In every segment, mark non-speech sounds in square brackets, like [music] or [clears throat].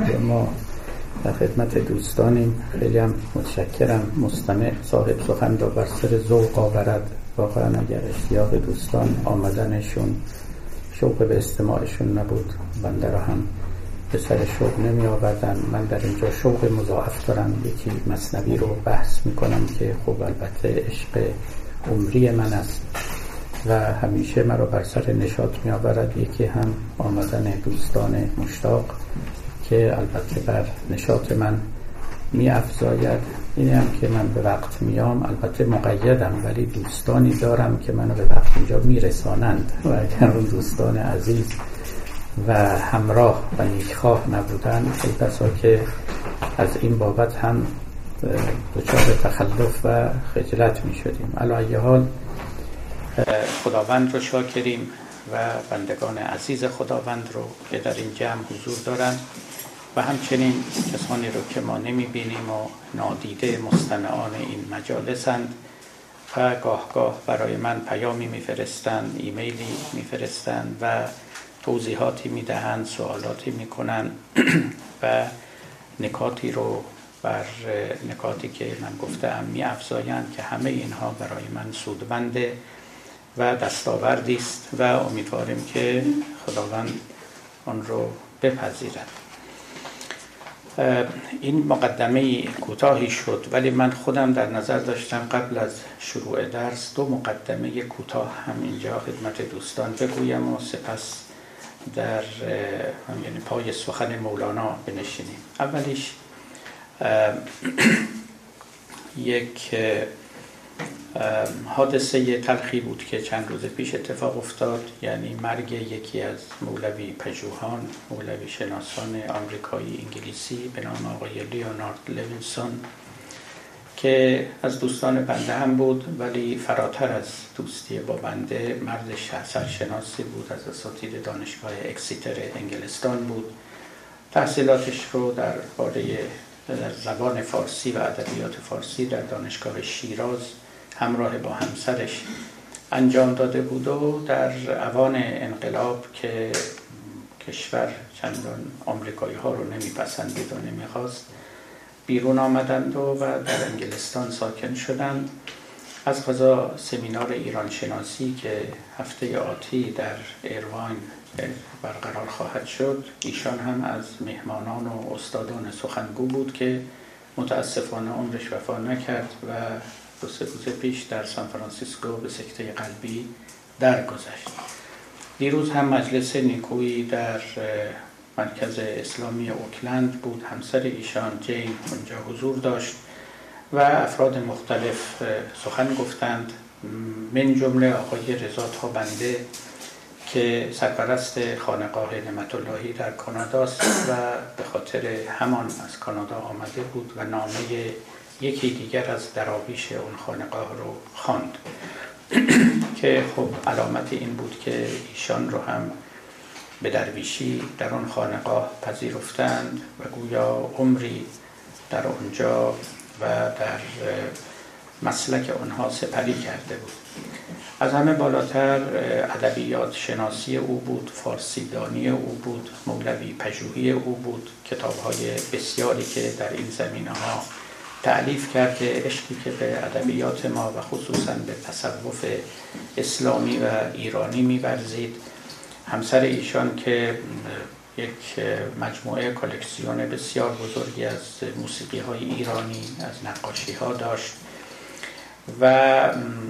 ما در خدمت دوستانیم. خیلی هم متشکرم. مستمع صاحب سخن را بر سر ذوق آورد. واقعا اگر اشتیاق دوستان آمدنشون شوق به استماعشون نبود بنده را هم به سر شوق نمی آوردن. من در اینجا شوق مضاعف دارم. یکی مصنوی رو بحث می کنم که خب البته عشق عمری من است و همیشه مرا بر سر نشاط می آورد. یکی هم آمدن دوستان مشتاق. که البته بر نشاط من می افزاید هم که من به وقت میام البته مقیدم ولی دوستانی دارم که منو به وقت اینجا میرسانند. و اگر اون دوستان عزیز و همراه و نیکخواه نبودن ای بسا که از این بابت هم دچار تخلف و خجلت می شدیم علا حال خداوند رو شاکریم و بندگان عزیز خداوند رو که در این جمع حضور دارن و همچنین کسانی رو که ما نمی بینیم و نادیده مستمعان این مجالسند و گاه گاه برای من پیامی میفرستند ایمیلی میفرستند و توضیحاتی می‌دهند سوالاتی می‌کنند [clears throat] و نکاتی رو بر نکاتی که من گفتم می افزایند که همه اینها برای من سودمنده و دستاوردی است و امیدواریم که خداوند آن رو بپذیرد. این مقدمه کوتاهی شد ولی من خودم در نظر داشتم قبل از شروع درس دو مقدمه کوتاه هم اینجا خدمت دوستان بگویم و سپس در یعنی پای سخن مولانا بنشینیم. اولیش [clears throat] یک حادثه تلخی بود که چند روز پیش اتفاق افتاد. یعنی مرگ یکی از مولوی پژوهان مولوی شناسان آمریکایی انگلیسی به نام آقای لیونارد لویزون که از دوستان بنده هم بود ولی فراتر از دوستی با بنده مرد سرشناسی بود از اساتید دانشگاه اکسیتر انگلستان بود. تحصیلاتش رو در باره زبان فارسی و ادبیات فارسی در دانشگاه شیراز همراه با همسرش انجام داده بود و در اوان انقلاب که کشور چندان آمریکایی ها رو نمیپسندید و نمی‌خواست بیرون آمدند و, و در انگلستان ساکن شدند. از غذا سمینار ایران شناسی که هفته آتی در ایرواین برقرار خواهد شد ایشان هم از مهمانان و استادان سخنگو بود که متاسفانه عمرش وفا نکرد و دو سه روز پیش در سان فرانسیسکو به سکته قلبی درگذشت. دیروز هم مجلس نیکویی در مرکز اسلامی اوکلند بود. همسر ایشان جین اونجا حضور داشت و افراد مختلف سخن گفتند. من جمله آقای رضا بنده که سرپرست خانقاه نعمت اللهی در کاناداست و به خاطر همان از کانادا آمده بود و نامه یکی دیگر از دراویش اون خانقاه رو خواند. که خب علامت این بود که ایشان رو هم به درویشی در آن خانقاه پذیرفتند و گویا عمری در اونجا و در مسلک آنها سپری کرده بود. از همه بالاتر ادبیات شناسی او بود فارسیدانی او بود مولوی پژوهی او بود کتاب های بسیاری که در این زمینه ها تعلیف کرد که عشقی که به ادبیات ما و خصوصا به تصوف اسلامی و ایرانی میورزید. همسر ایشان که یک مجموعه کلکسیون بسیار بزرگی از موسیقی های ایرانی از نقاشی ها داشت و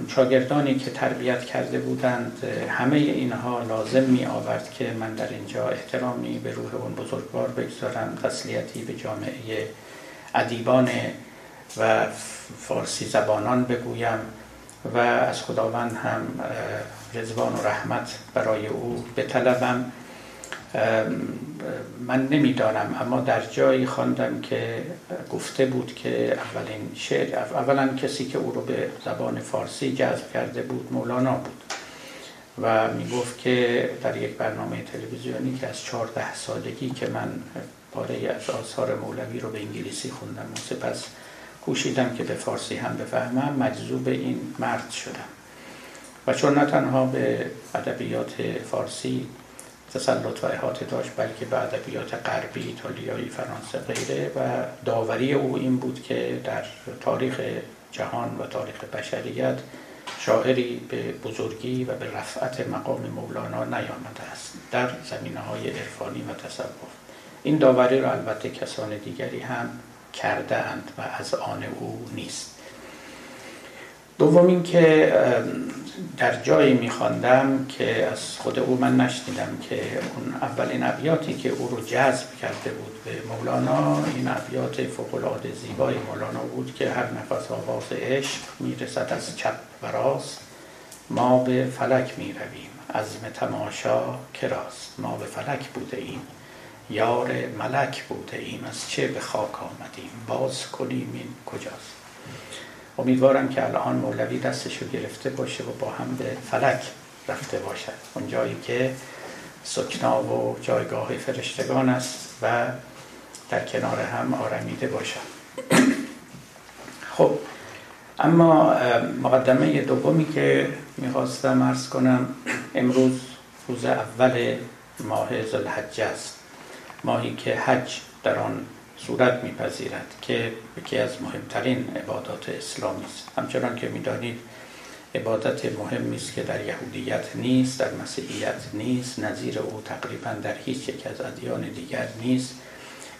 شاگردانی که تربیت کرده بودند همه اینها لازم می آورد که من در اینجا احترامی به روح اون بزرگوار بگذارم تسلیتی به جامعه ادیبان و فارسی زبانان بگویم و از خداوند هم رزوان و رحمت برای او بطلبم. من نمی‌دانم اما در جایی خواندم که گفته بود که اولین شعر اولا کسی که او رو به زبان فارسی جذب کرده بود مولانا بود و می گفت که در یک برنامه تلویزیونی که از چهارده سالگی که من پاره از آثار مولوی رو به انگلیسی خوندم و سپس کوشیدم که به فارسی هم بفهمم. مجذوب این مرد شدم. و چون نه تنها به ادبیات فارسی تسلط و احاطه داشت بلکه به ادبیات غربی ایتالیایی فرانسه غیره و داوری او این بود که در تاریخ جهان و تاریخ بشریت شاعری به بزرگی و به رفعت مقام مولانا نیامده است در زمینه های عرفانی و تصوف. این داوری را البته کسان دیگری هم کرده اند و از آن او نیست. دوم که در جایی میخواندم که از خود او من نشنیدم که اون اولین ابیاتی که او رو جذب کرده بود به مولانا این ابیات فوقالعاده زیبای مولانا بود که هر نفس آواز عشق می‌رسد از چپ و راست. ما به فلک می‌رویم عزم تماشا کراست ما به فلک بوده ایم. یار ملک بوده ایم. از چه به خاک آمدیم؟ باز کنیم این کجاست؟ امیدوارم که الان مولوی دستش رو گرفته باشه و با هم به فلک رفته باشد. اون جایی که سکنا و جایگاه فرشتگان است و در کنار هم آرمیده باشد. خب اما مقدمه دومی که می‌خواستم ارز کنم امروز روز اول ماه زلحجه است. ماهی که حج در آن صورت میپذیرد که یکی از مهمترین عبادات اسلامی است. همچنان که می‌دانید عبادت مهمی است که در یهودیت نیست در مسیحیت نیست نظیر او تقریبا در هیچ یک از ادیان دیگر نیست.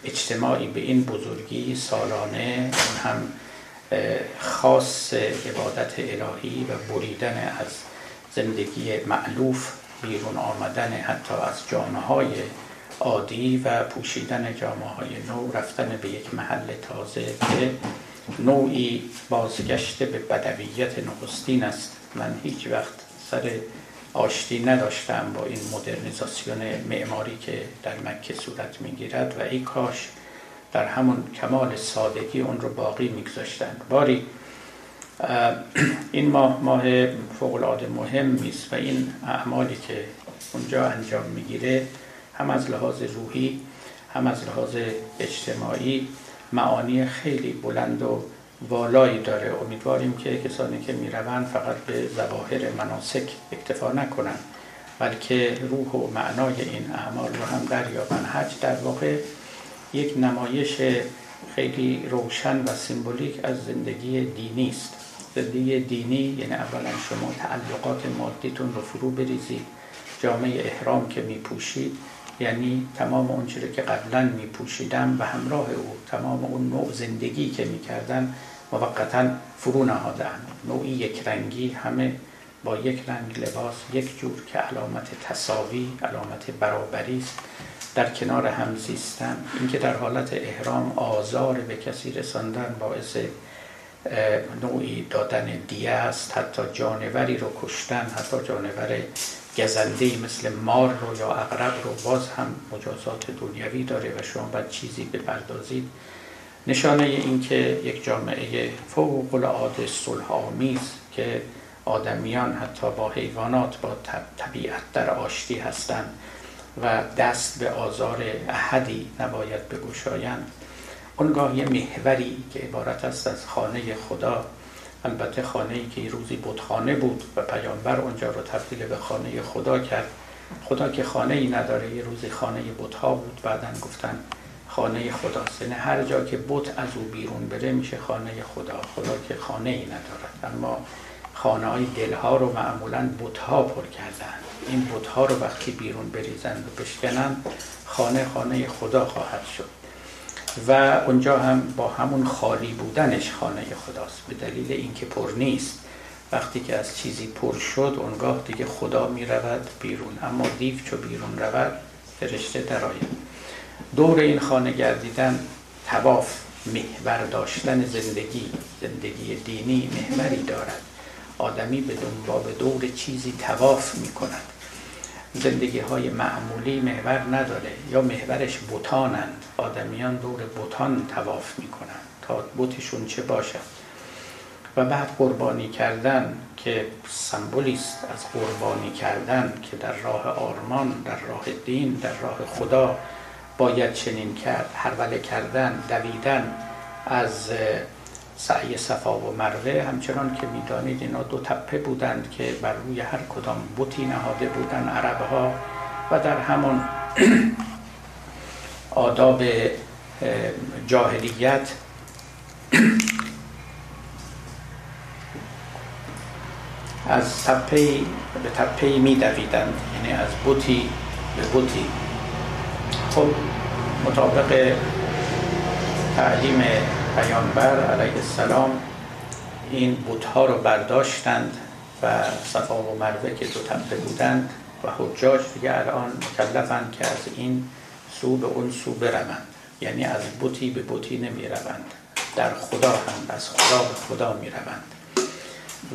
اجتماعی به این بزرگی سالانه هم خاص عبادت الهی و بریدن از زندگی معلوف بیرون آمدن حتی از جامعه عادی و پوشیدن جامعه های نو رفتن به یک محل تازه که نوعی بازگشت به بدویت نخستین است. من هیچ وقت سر آشتی نداشتم با این مدرنیزاسیون معماری که در مکه صورت می‌گیرد و ای کاش در همون کمال سادگی اون رو باقی میگذاشتند. باری این ماه ماه فوق العاده مهم است و این اعمالی که اونجا انجام می‌گیره هم از لحاظ روحی هم از لحاظ اجتماعی معانی خیلی بلند و والایی داره. امیدواریم که کسانی که می‌روند فقط به ظواهر مناسک اکتفا نکنند بلکه روح و معنای این اعمال رو هم دریابند. حج در واقع یک نمایش خیلی روشن و سیمبولیک از زندگی دینی است. زندگی دینی یعنی اولا شما تعلقات مادیتون رو فرو بریزید. جامعه احرام که میپوشید یعنی تمام اون چیزی که قبلا می پوشیدم و همراه او تمام اون نوع زندگی که می کردن موقتا فرو نهادن نوعی یک رنگی همه با یک رنگ لباس یک جور که علامت تصاوی علامت برابری است در کنار هم زیستن. اینکه در حالت احرام آزار به کسی رساندن باعث نوعی دادن دیه است. حتی جانوری رو کشتن حتی جانور گزنده مثل مار رو یا اقرب رو باز هم مجازات دنیوی داره و شما باید چیزی بپردازید. نشانه این که یک جامعه فوق العاده صلح آمیز که آدمیان حتی با حیوانات با طبیعت در آشتی هستند و دست به آزار احدی نباید بگشایند. اونگاه یه محوری که عبارت است از خانه خدا البته خانه ای که روزی بودخانه بود و پیامبر اونجا رو تبدیل به خانه خدا کرد. خدا که خانه ای نداره یه روزی خانه بتها بود. بعدا گفتن خانه خداست یعنی هر جا که بت از او بیرون بره میشه خانه خدا. خدا که خانه ای ندارد اما خانه های دلها رو معمولا بتها پر کردن این بتها رو وقتی بیرون بریزن و بشکنن خانه خانه خدا خواهد شد. و اونجا هم با همون خالی بودنش خانه خداست به دلیل اینکه پر نیست. وقتی که از چیزی پر شد اونگاه دیگه خدا می رود بیرون. اما دیو چو بیرون رود فرشته درآید دور این خانه گردیدن تواف محور داشتن زندگی. زندگی دینی محوری دارد. آدمی به دنبال دور چیزی تواف می کند زندگی های معمولی محور نداره یا محورش بوتانند آدمیان دور بوتان تواف می‌کنن تا بوتشون چه باشد و بعد قربانی کردن که سمبولی است از قربانی کردن که در راه آرمان در راه دین در راه خدا باید چنین کرد هروله کردن دویدن از سعی صفا و مروه. همچنان که می‌دانید اینا دو تپه بودند که بر روی هر کدام بوتی نهاده بودند عربها و در همون [clears throat] آداب جاهلیت [clears throat] از تپه به تپه می دویدند یعنی از بوتی به بوتی خب مطابق تعلیم پیامبر علیه السلام این بوتها رو برداشتند و صفا و مروه که دو تپه بودند و حجاج دیگه الان مکلفند که از این سو به اون سو بروند یعنی از بوتی به بوتی نمی روند در خدا هم از خدا به خدا می روند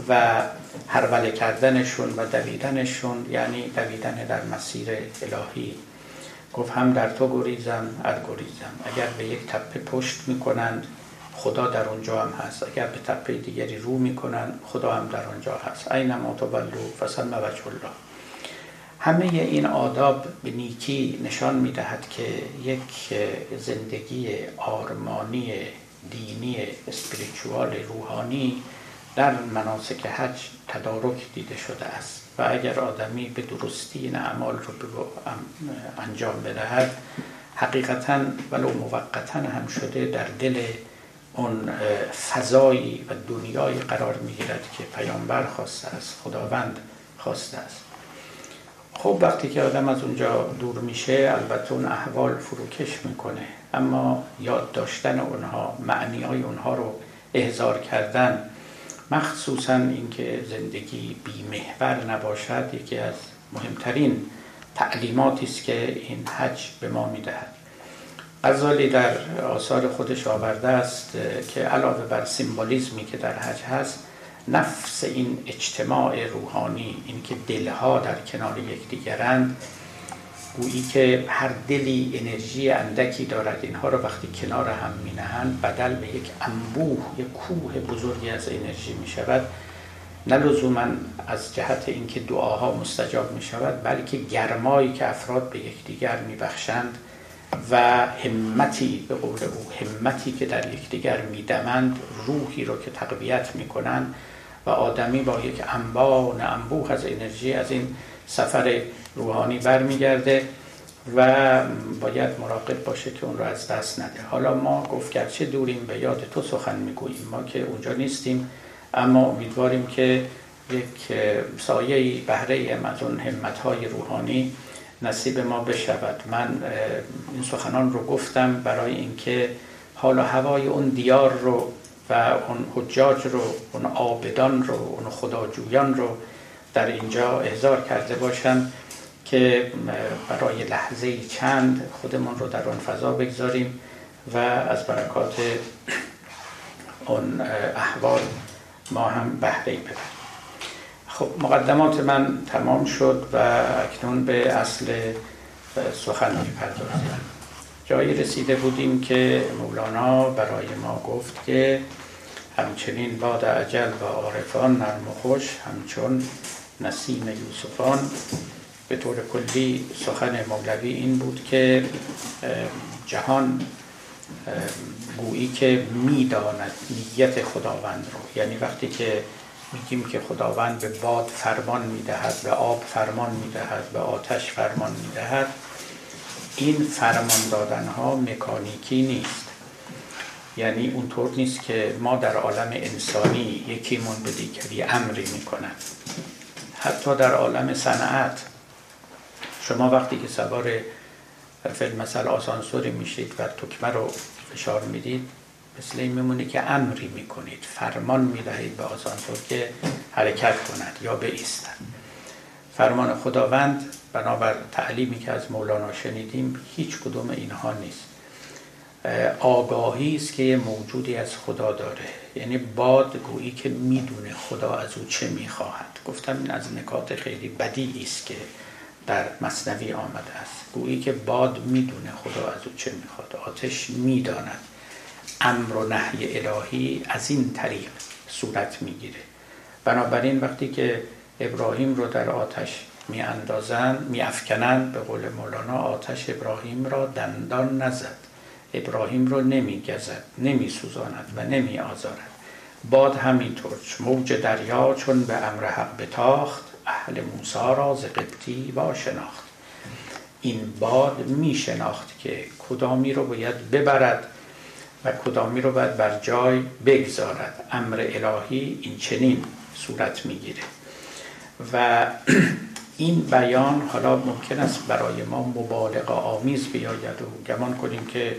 و هروله کردنشون و دویدنشون یعنی دویدن در مسیر الهی. گفت هم در تو گریزم اد گریزم. اگر به یک تپه پشت می‌کنند خدا در اونجا هم هست. اگر به تپه دیگری رو می‌کنند خدا هم در اونجا هست. اینما تولو فسلم وجه الله. همه این آداب به نیکی نشان می‌دهد که یک زندگی آرمانی دینی اسپریچوال روحانی در مناسک حج تدارک دیده شده است. و اگر آدمی به درستی این اعمال رو انجام بدهد حقیقتا ولو موقتا هم شده در دل اون فضایی و دنیای قرار می‌گیرد که پیامبر خواسته است خداوند خواسته است. خب وقتی که آدم از اونجا دور میشه البته اون احوال فروکش می‌کنه. اما یاد داشتن اونها معنی های اونها رو احضار کردن مخصوصا اینکه زندگی بیمهور نباشد یکی از مهمترین تعلیماتی است که این حج به ما می‌دهد. غزالی در آثار خودش آورده است که علاوه بر سیمبولیزمی که در حج هست نفس این اجتماع روحانی اینکه دلها در کنار یکدیگرند گویی که هر دلی انرژی اندکی دارد اینها رو وقتی کنار هم می نهند بدل به یک انبوه یک کوه بزرگی از انرژی می شود نه لزوما از جهت اینکه دعاها مستجاب می شود بلکه گرمایی که افراد به یکدیگر می بخشند و همتی به قول او همتی که در یکدیگر می دمند روحی رو که تقویت می کنند و آدمی با یک انبا و انبوه از انرژی از این سفر روحانی برمیگرده و باید مراقب باشه که اون رو از دست نده. حالا ما گفت گرچه دوریم به یاد تو سخن می‌گوییم ما که اونجا نیستیم اما امیدواریم که یک سایه بهره از اون همتهای روحانی نصیب ما بشود. من این سخنان رو گفتم برای اینکه حالا هوای اون دیار رو و اون حجاج رو اون آبدان رو اون خداجویان رو در اینجا احضار کرده باشم که برای لحظه چند خودمون رو در آن فضا بگذاریم و از برکات اون احوال ما هم بهره ببریم خب مقدمات من تمام شد و اکنون به اصل سخن می‌پردازیم جایی رسیده بودیم که مولانا برای ما گفت که همچنین باد عجل و عارفان نرم و خوش همچون نسیم یوسفان. به طور کلی سخن مولوی این بود که جهان گویی که می‌داند نیت خداوند رو. یعنی وقتی که میگیم که خداوند به باد فرمان می‌دهد به آب فرمان می‌دهد به آتش فرمان می‌دهد. این فرمان دادن ها مکانیکی نیست. یعنی اونطور نیست که ما در عالم انسانی یکیمون به دیگری امری می‌کنن حتی در عالم صنعت. شما وقتی که سوار فیلم مثل آسانسوری میشید و تکمه رو فشار می‌دید مثل این میمونه که امری می‌کنید فرمان می‌دهید به آسانسور که حرکت کند یا بایستد. فرمان خداوند بنابر تعلیمی که از مولانا شنیدیم هیچ کدوم اینها نیست. آگاهی است که موجودی از خدا داره. یعنی باد گویی که می‌دونه خدا از او چه می‌خواهد. گفتم این از نکات خیلی بدی است که در مصنوی آمده است. گویی که باد می‌دونه خدا از او چه می‌خواد آتش می‌داند. امر و نهی الهی از این طریق صورت می‌گیره. بنابراین وقتی که ابراهیم رو در آتش می اندازند می افکنند به قول مولانا آتش ابراهیم را دندان نزد. ابراهیم رو نمی گزد نمی سوزاند و نمی آزارد باد همینطور موج دریا چون به امر حق بتاخت اهل موسا را ز قبطی با شناخت این باد می شناخت که کدامی رو باید ببرد و کدامی رو باید بر جای بگذارد. امر الهی این چنین صورت می‌گیره. و [clears throat] این بیان حالا ممکن است برای ما مبالغه آمیز بیاید و گمان کنیم که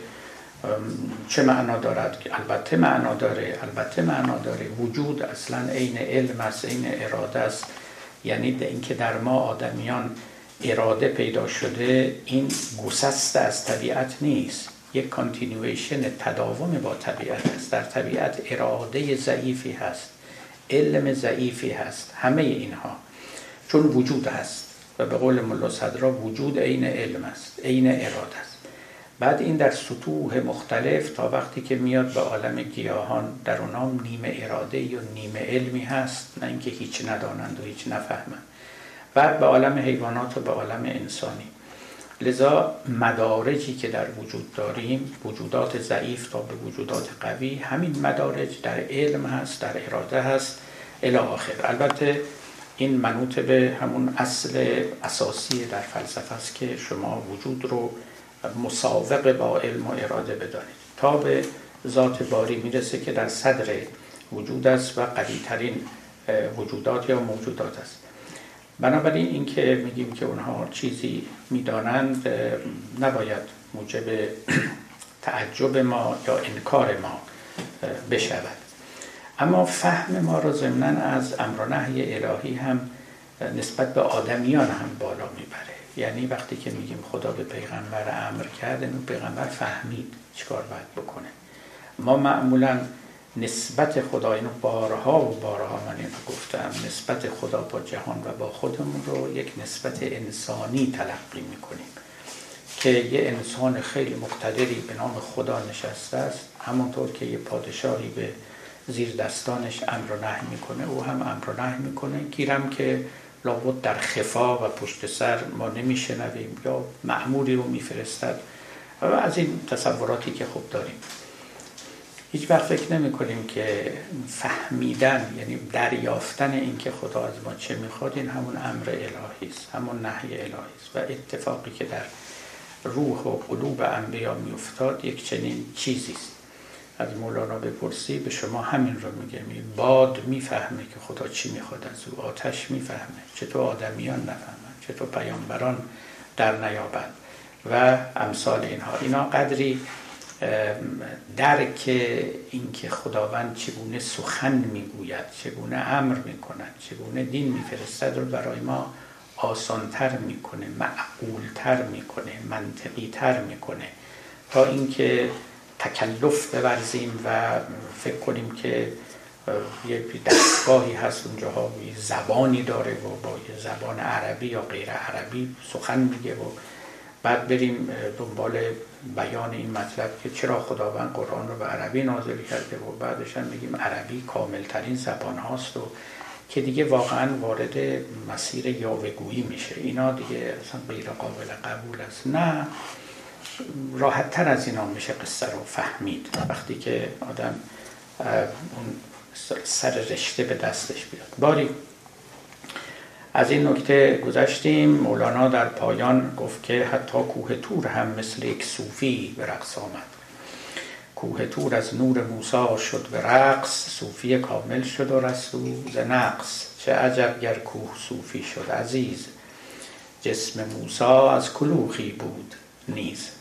چه معنا دارد. البته معنا داره البته معنا داره. وجود اصلا عین علم است عین اراده است. یعنی اینکه در ما آدمیان اراده پیدا شده این گسست از طبیعت نیست. یک continuation تداوم با طبیعت است. در طبیعت اراده ضعیفی هست علم ضعیفی هست همه اینها. چون وجود هست و به قول ملا صدرا وجود عین علم است عین اراده است. بعد این در سطوح مختلف تا وقتی که میاد به عالم گیاهان در اونام نیمه اراده یا نیمه علمی هست نه اینکه هیچ ندانند و هیچ نفهمند. بعد به عالم حیوانات و به عالم انسانی. لذا مدارجی که در وجود داریم وجودات ضعیف تا به وجودات قوی همین مدارج در علم هست در اراده هست الی آخر. البته این منوط به همون اصل اساسی در فلسفه است که شما وجود رو مساوق با علم و اراده بدانید. تا به ذات باری می‌رسه که در صدر وجود است و قوی ترین وجودات یا موجودات است. بنابراین اینکه میگیم که اونها چیزی می‌دانند نباید موجب تعجب ما یا انکار ما بشود. اما فهم ما را ضمنا از امر و نهی الهی هم نسبت به آدمیان هم بالا می‌بره. یعنی وقتی که میگیم خدا به پیغمبر امر کرد اینو پیغمبر فهمید چیکار باید بکنه. ما معمولا نسبت خدا اینو بارها و بارها من اینو گفتم نسبت خدا با جهان و با خودمون رو یک نسبت انسانی تلقی می‌کنیم که یه انسان خیلی مقتدری به نام خدا نشسته است. همونطور که یه پادشاهی به زیر دستانش امر و نهی می‌کنه او هم امر و نهی می‌کنه. گیرم که لابد در خفا و پشت سر ما نمیشنویم یا معمولی رو میفرستد. و از این تصوراتی که خوب داریم. هیچ وقت فکر نمی کنیم که فهمیدن یعنی دریافتن اینکه خدا از ما چه می‌خواد این همون امر الهی است همون نهی الهی است. و اتفاقی که در روح و قلوب انبیا میافتاد یک چنین چیزی است. از مولانا بپرسی به شما همین رو میگه می باد می‌فهمه که خدا چی می‌خواد از او آتش می‌فهمه. چطور آدمیان نفهمن چطور پیامبران در نیابند. و امثال اینها. اینا قدری درک اینکه خداوند چگونه سخن می‌گوید چگونه امر می‌کند چگونه دین میفرستد رو برای ما آسانتر می‌کنه معقولتر می‌کنه منطقیتر می‌کنه. تا اینکه تکلف بورزیم و فکر کنیم که یه دستگاهی هست اونجاها زبانی داره و با یه زبان عربی یا غیر عربی سخن میگه و بعد بریم دنبال بیان این مطلب که چرا خداوند قرآن رو به عربی نازل کرده و بعدش هم میگیم عربی کاملترین زبان هاست و که دیگه واقعا وارد مسیر یاوهگویی میشه. اینا دیگه اصلا غیر قابل قبول است. نه راحت تر از اینا میشه قصه رو فهمید. وقتی که آدم اون سر رشته به دستش بیاد. باری از این نکته گذشتیم. مولانا در پایان گفت که حتی کوه تور هم مثل یک صوفی به رقص آمد. کوه تور از نور موسا شد به رقص صوفی کامل شد و رسول نقص. چه عجب گر کوه صوفی شد عزیز. جسم موسا از کلوخی بود نیز.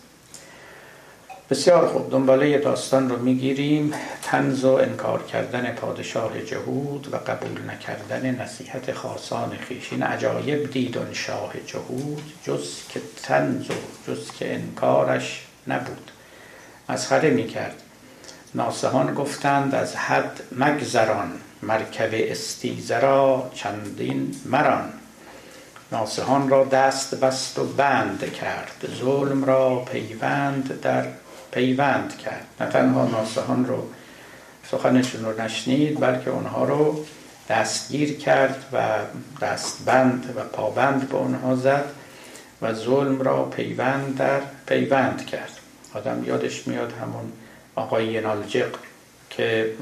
بسیار خوب دنباله داستان رو می‌گیریم. تنز و انکار کردن پادشاه جهود و قبول نکردن نصیحت خاصان خیشین عجایب دیدن شاه جهود جز که تنز و جز که انکارش نبود. مسخره می‌کرد. ناسهان گفتند از حد مگذران مرکب استیزرا چندین مران. ناسهان را دست بست و بند کرد. ظلم را پیوند در پیوند کرد. نه تنها ناسهان رو سخنشون رو نشنید بلکه اونها رو دستگیر کرد و دستبند و پابند به اونها زد و ظلم را پیوند در پیوند کرد. آدم یادش میاد همون آقای ینالجق که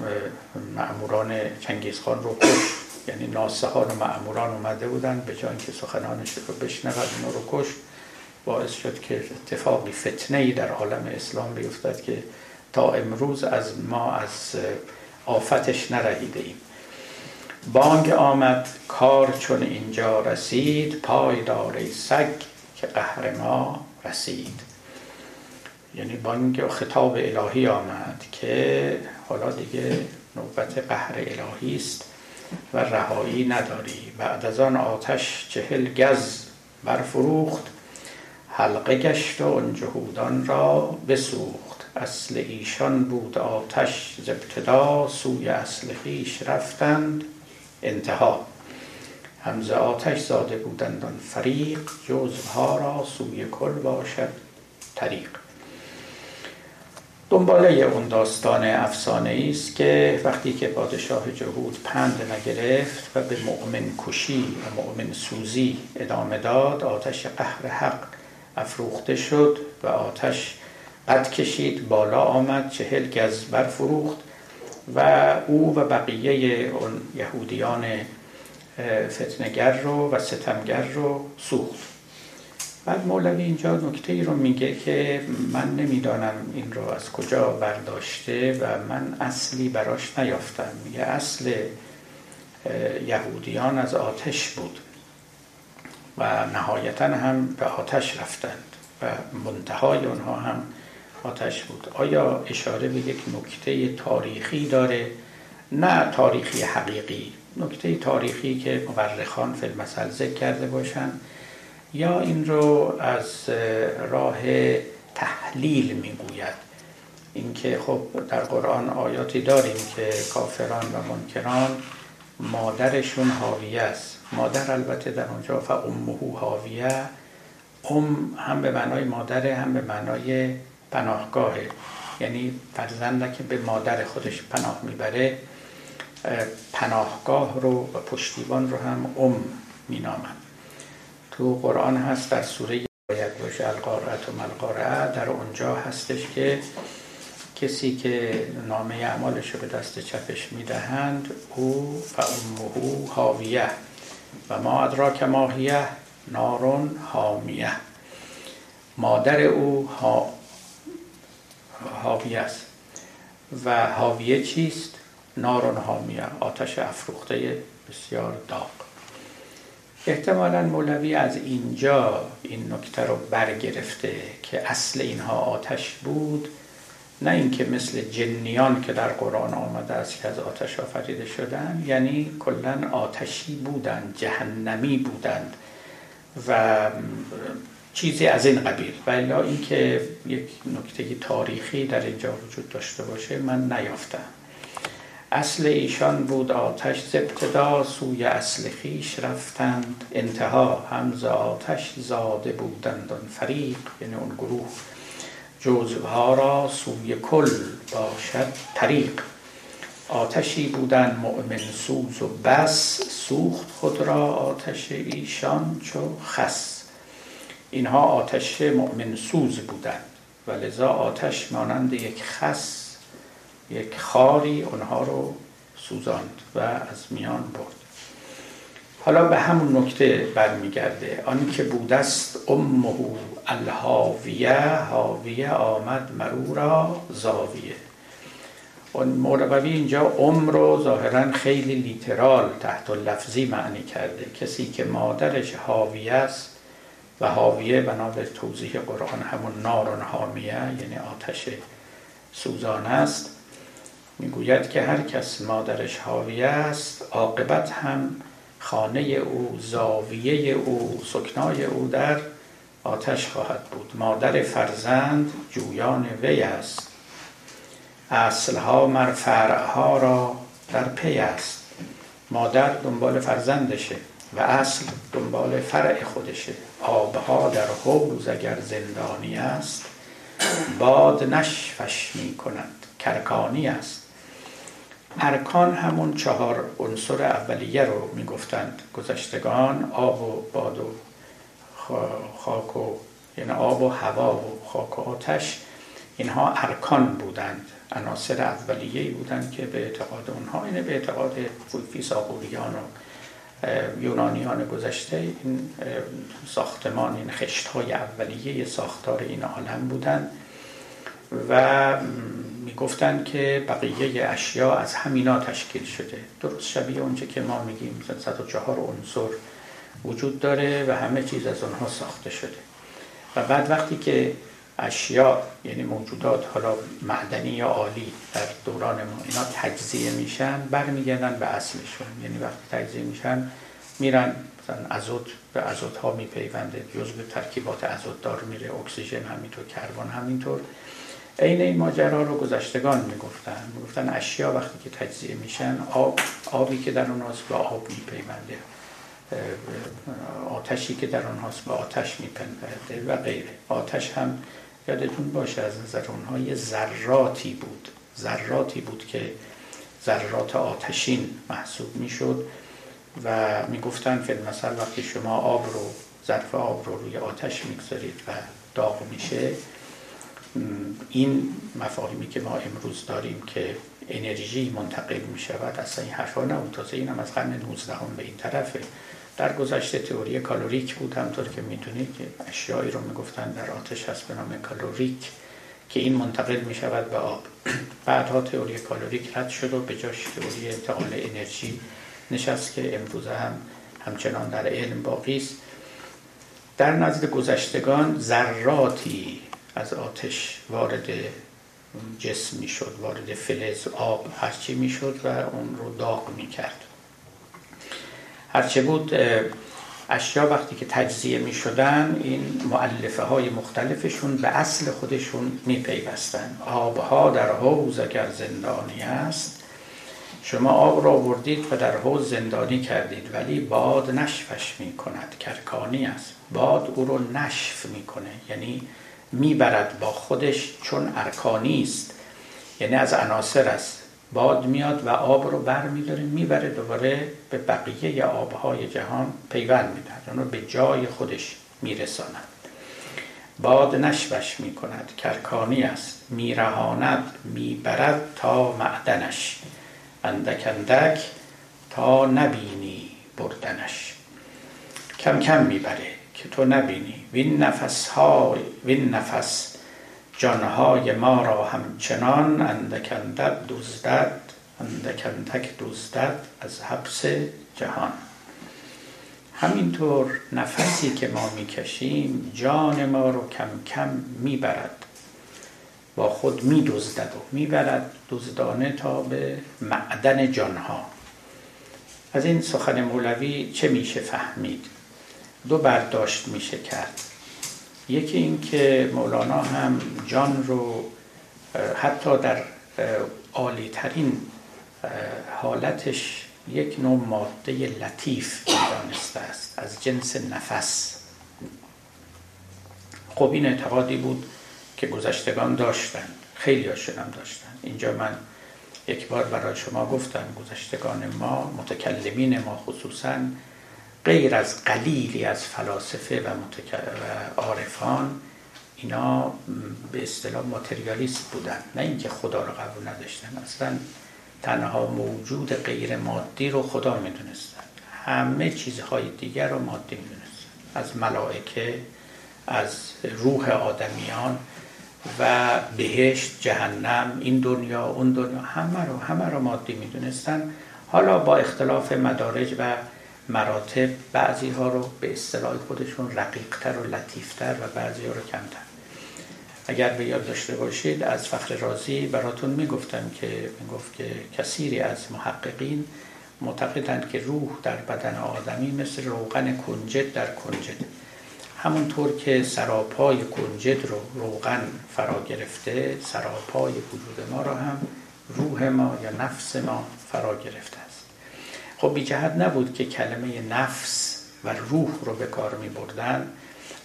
معموران چنگیزخان رو کش یعنی ناسهان و معموران اومده بودن به جای که سخنانش رو بشنود اونو رو کش باعث شد که اتفاقی فتنه در عالم اسلام بیفتد که تا امروز از ما از آفتش نرهیده ایم. بانگ آمد کار چون اینجا رسید پای داره سگ که قهر ما رسید. یعنی بانگ خطاب الهی آمد که حالا دیگه نوبت قهر الهی است و رهایی نداری. بعد از آن آتش چهل گز برفروخت. حلقه گشت و اون جهودان را بسوخت. اصل ایشان بود آتش ز ابتدا سوی اصل خیش رفتند. انتها. همز آتش زاده بودند آن فریق جزوها را سوی کل باشد طریق. دنباله اون داستان افسانه است که وقتی که پادشاه جهود پند نگرفت و به مؤمن کشی و مؤمن سوزی ادامه داد آتش قهر حق افروخته شد و آتش قد کشید بالا آمد چهل گز برفروخت و او و بقیه اون یهودیان فتنگر رو و ستمگر رو سوخت. بعد مولوی اینجا نکته ای رو میگه که من نمی‌دانم این رو از کجا برداشته و من اصلی براش نیافتم. میگه اصل یهودیان از آتش بود. و نهایتا هم به آتش رفتند و منتهای اونها هم آتش بود. آیا اشاره به یک نکته تاریخی داره؟ نه تاریخی حقیقی. نکته تاریخی که مورخان فی المثل ذکر کرده باشند. یا این رو از راه تحلیل می‌گوید. اینکه خب در قرآن آیاتی داریم که کافران و منکران مادرشون حاویه است. مادر البته در اونجا فامه حاویه. ام هم به معنای مادر هم به معنای پناهگاهه. یعنی فرزند که به مادر خودش پناه می‌بره پناهگاه رو و پشتیبان رو هم ام مینامند تو قرآن هست در سوره باید باشه القارعت و ملقارعه در اونجا هستش که کسی که نامه اعمالش رو به دست چپش می‌دهند او فامه حاویه. و ما ادراک ماهیه نارون حامیه. مادر او ها حاویه است. و حاویه چیست؟ نارون حامیه آتش افروخته بسیار داغ. احتمالا مولوی از اینجا این نکته رو برگرفته که اصل اینها آتش بود. نه اینکه مثل جنیان که در قرآن آمده است که از آتش آفریده شدن یعنی کلا آتشی بودند جهنمی بودند و چیزی از این قبیل. و الا اینکه یک نکته تاریخی در اینجا وجود داشته باشه من نیافتم. اصل ایشان بود آتش ز ابتدا سوی اصل خیش رفتند انتها همز آتش زاده بودند آن فریق یعنی اون گروه. جزوها را سوی کل باشد طریق. آتشی بودن مؤمن سوز و بس سوخت خود را آتش ایشان چو خس. اینها آتش مؤمن سوز بودند و لذا آتش مانند یک خس یک خاری اونها رو سوزاند و از میان برد. حالا به همون نکته برمیگرده. آن که بودست امه الهاویه هاویه آمد مرورا زاویه. اون مولوی اینجا ام رو ظاهرا خیلی لیترال تحت لفظی معنی کرده. کسی که مادرش هاویه است و حاویه بنا به توضیح قرآن همون نارون حامیه یعنی آتش سوزان است می‌گوید که هر کس مادرش حاویه است عاقبت هم خانه او زاویه او سکنای او در آتش خواهد بود. مادر فرزند جویان وی است. اصلها مر فرعها را در پی است. مادر دنبال فرزندشه و اصل دنبال فرع خودشه. آبها در حوز اگر زندانی است باد نشفش می کند. کرکانی است. ارکان همون چهار عنصر اولیه رو می‌گفتند گذشتگان آب و باد و خاک و یعنی آب و هوا و خاک و آتش اینها ارکان بودند. عناصر اولیه بودند که به اعتقاد اونها اینه به اعتقاد فیساقوریان و یونانیان گذشته این ساختمان این خشت های اولیه ساختار این عالم بودن و می‌گفتن که بقیه اشیا از همینا تشکیل شده. درست شبیه اونچه که ما میگیم 104 عنصر وجود داره و همه چیز از اونها ساخته شده. و بعد وقتی که اشیا یعنی موجودات حالا معدنی یا عالی در دوران ما اینا تجزیه میشن برمیگردن به اصلشون. یعنی وقتی تجزیه میشن میرن مثلا ازوت به ازوت ها میپیونده جزء ترکیبات ازوت دار میره اکسیژن همینطور کربن همینطور. عین این ماجرا رو گذشتگان می‌گفتن. می‌گفتن اشیا وقتی که تجزیه میشن آب آبی که در اونهاست به آب میپیونده. آتشی که در آنهاست به آتش میپنده و غیره. آتش هم یادتون باشه از نظر اونها یه ذراتی بود. ذراتی بود که ذرات آتشین محسوب می‌شد و می‌گفتن فیلم مثل وقتی شما آب رو ظرف آب رو روی آتش می‌گذارید و داغ میشه این مفاهیمی که ما امروز داریم که انرژی منتقل می شود اصلا این حرفا نه تازه این هم از قرن 19 به این طرفه. در گذشته تئوری caloric بود همطور که می‌دونید که اشیایی رو می‌گفتن در آتش هست به نام caloric که این منتقل می شود به آب. [clears throat] بعدها تئوری caloric رد شد و به جاش تئوری انتقال انرژی نشست که امروزه هم همچنان در علم باقی است. در نزد گذشتگان ذراتی از آتش وارد جسم می شد وارد فلز آب هرچی می شد و اون رو داغ می کرد هرچه بود؟ اشیا وقتی که تجزیه می شدن این معلفه های مختلفشون به اصل خودشون می پیوستن آبها در حوز اگر زندانی است. شما آب را وردید و در حوز زندانی کردید ولی باد نشفش می کند کرکانی است. باد او رو نشف می‌کنه یعنی می‌برد با خودش چون ارکانی است. یعنی از عناصر است. باد میاد و آب رو بر میداره می‌بره دوباره به بقیه آبهای جهان پیوند می‌دهد. اون رو به جای خودش میرساند. باد نشوش می‌کند کرکانی است. میرهاند می‌برد تا معدنش. اندک اندک تا نبینی بردنش. کم کم می‌بره که تو نبینی. وین نفس های وین نفس جانهای ما را همچنان اندکندد دوزدد اندکندک دوزدد از حبس جهان. همینطور نفسی که ما می‌کشیم جان ما رو کم کم می‌برد. با خود میدزدد و می‌برد دزدانه تا به معدن جانها. از این سخن مولوی چه میشه فهمید؟ دو برداشت میشه کرد. یکی این که مولانا هم جان رو حتی در عالی ترین حالتش یک نوع ماده لطیف می‌دانسته است از جنس نفس. خب این اعتقادی بود که گذشتگان داشتن خیلی هاشون داشتن. اینجا من یک بار برای شما گفتم گذشتگان ما متکلمین ما خصوصا غیر از قلیلی از فلاسفه و, و عارفان اینا به اصطلاح ماتریالیست بودن. نه اینکه خدا رو قبول نداشتن. اصلا تنها موجود غیر مادی رو خدا می‌دونستن. همه چیزهای دیگر رو مادی می‌دونستن. از ملائکه از روح آدمیان و بهشت جهنم این دنیا اون دنیا. همه رو همه رو مادی می‌دونستن. حالا با اختلاف مدارج و مراتب بعضی ها رو به اصطلاح خودشون رقیقتر و لطیفتر و بعضی ها رو کمتر. اگر به یاد داشته باشید از فخر رازی براتون می‌گفتم که می‌گفت که کثیری از محققین معتقدند که روح در بدن آدمی مثل روغن کنجد در کنجد. همونطور که سراپای کنجد رو روغن فرا گرفته سراپای وجود ما را هم روح ما یا نفس ما فرا گرفته. خب بی جهت نبود که کلمه نفس و روح رو به کار می بردن.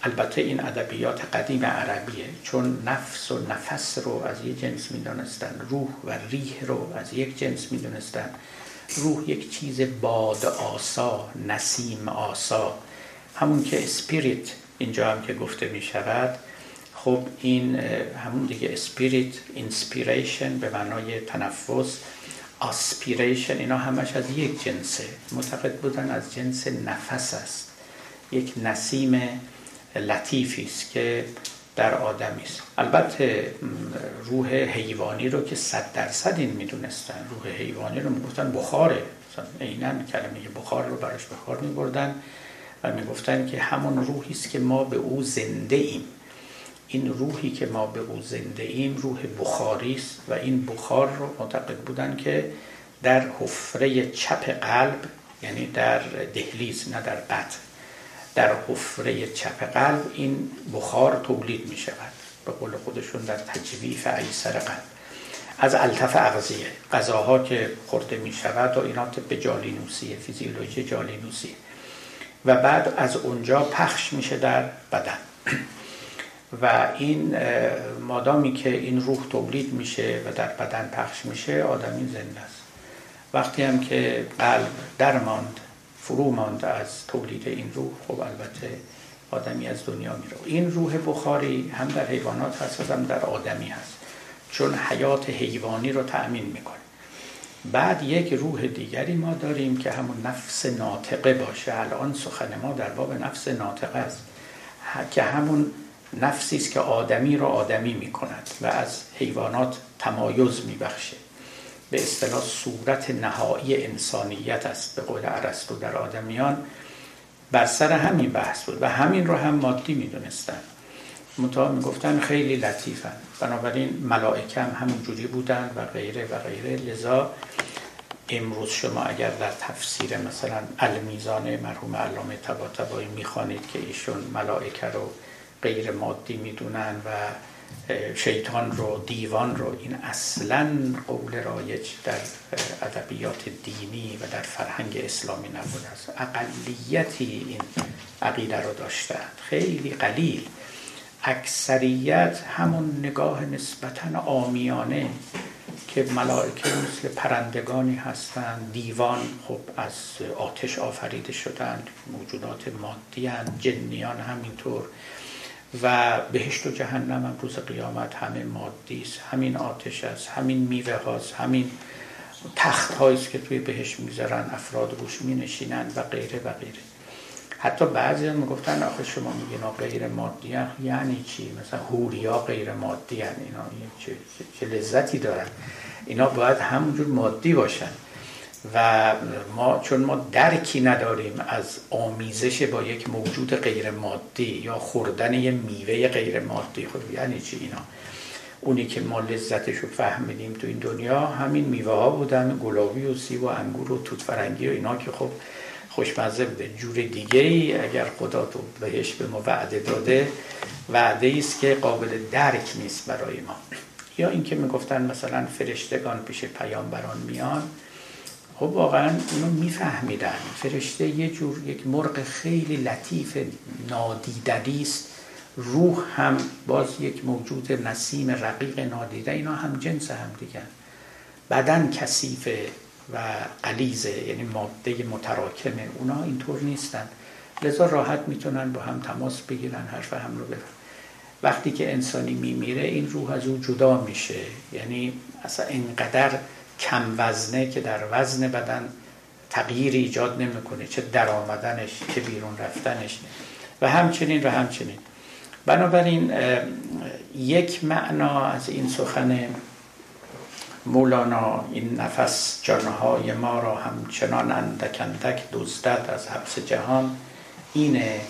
البته این ادبیات قدیم عربیه چون نفس و نفس رو از یک جنس می دانستن روح و ریح رو از یک جنس می دانستن. روح یک چیز باد آسا نسیم آسا. همون که اسپیریت اینجا هم که گفته می شود. خب این همون دیگه spirit inspiration به معنای تنفس. aspiration اینا همش از یک جنسه معتقد بودن از جنس نفس است. یک نسیم لطیفی است که در آدمی است. البته روح حیوانی رو که صد درصد این می‌دونستن روح حیوانی رو می‌گفتن بخاره. مثلا عینا کلمه بخار رو براش بخار میبردن و می‌گفتن که همون روحی است که ما به او زنده ایم. این روحی که ما به او زنده ایم روح بخاری است و این بخار رو معتقد بودن که در حفره چپ قلب یعنی در دهلیز نه در بطن در حفره چپ قلب این بخار تولید می شود. به قول خودشون در تجویف ایسر قلب. از التف اغذیه غذاها که خورده می شود و اینا به جالینوسیه فیزیولوژی جالینوسیه. و بعد از اونجا پخش میشه در بدن. [clears throat] و این مادامی که این روح تولید میشه و در بدن پخش میشه آدمی زنده است. وقتی هم که قلب درماند فرو ماند از تولید این روح خب البته آدمی از دنیا میره. این روح بخاری هم در حیوانات هست هم در آدمی هست. چون حیات حیوانی رو تأمین می‌کنه. بعد یک روح دیگری ما داریم که همون نفس ناطقه باشه. الان سخن ما در باب نفس ناطقه است. که همون نفسی است که آدمی را آدمی می کند و از حیوانات تمایز می بخشه به اصطلاح صورت نهایی انسانیت است به قول ارسطو در آدمیان. بر سر همین بحث بود و همین رو هم مادی می دونستن منتها می گفتن خیلی لطیفن. بنابراین ملائکه هم همون جوری بودن و غیره و غیره. لذا امروز شما اگر در تفسیر مثلا المیزان مرحوم علامه طباطبایی می‌خوانید که ایشون ملائکه رو غیر مادی می‌دونن و شیطان رو دیوان رو این اصلا قول رایج در ادبیات دینی و در فرهنگ اسلامی نبوده است اقلیتی این عقیده رو داشتن خیلی قلیل. اکثریت همون نگاه نسبتا آمیانه که ملائکه مثل پرندگانی هستند. دیوان خب از آتش آفریده شدند. موجودات مادی هستند. جنیان همینطور. و بهشت و جهنم هم روز قیامت همه مادی است همین آتش است همین میوه هاست همین تخت هاییست که توی بهشت می‌ذارن افراد روش می نشینن و غیره و غیره حتی بعضی هم می‌گفتن آخه شما میگین غیر مادی. یعنی چی مثلا هوریا غیر مادی هم. اینا چه, چه لذتی دارن اینا باید همونجور مادی باشن و ما چون ما درکی نداریم از آمیزش با یک موجود غیر مادی یا خوردن یه میوه غیر مادی خب یعنی چی اینا؟ اونی که ما لذتش رو فهمیدیم تو این دنیا همین میوه ها بودن گلابی و سیب و انگور و توت فرنگی و اینا که خب خوشمزه بوده. جور دیگه ای اگر خدا تو بهش به ما وعده داده وعده است که قابل درک نیست برای ما. یا اینکه می‌گفتن مثلا فرشتگان پیش پیامبران میان خب واقعا اینو میفهمیدن. فرشته یه جور یک مرغ خیلی لطیف نادیدنی است. روح هم باز یک موجود نسیم رقیق نادیده. اینا هم جنس هم دیگه بدن کثیفه و قلیزه یعنی ماده متراکمه اونا اینطور نیستن. لذا راحت می‌تونن با هم تماس بگیرن حرف هم رو بفرن وقتی که انسانی میمیره این روح از او جدا میشه. یعنی اصلا اینقدر کم وزنه که در وزن بدن تغییر ایجاد نمی‌کنه چه درآمدنش چه بیرون رفتنش. و همچنین و همچنین. بنابراین یک معنا از این سخن مولانا این نفس جانهای ما را همچنان اندک اندک دزدد از حبس جهان اینه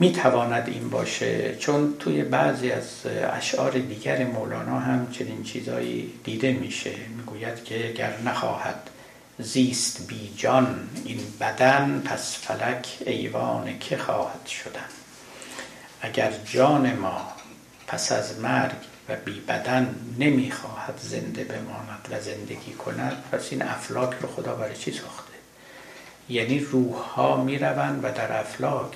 می تواند این باشه چون توی بعضی از اشعار دیگر مولانا هم چنین چیزایی دیده میشه. می‌گوید که گر نخواهد زیست بی جان این بدن پس فلک ایوان که خواهد شدن. اگر جان ما پس از مرگ و بی بدن نمی‌خواهد زنده بماند و زندگی کند پس این افلاک رو خدا برای چی ساخته؟ یعنی روح ها می‌روند و در افلاک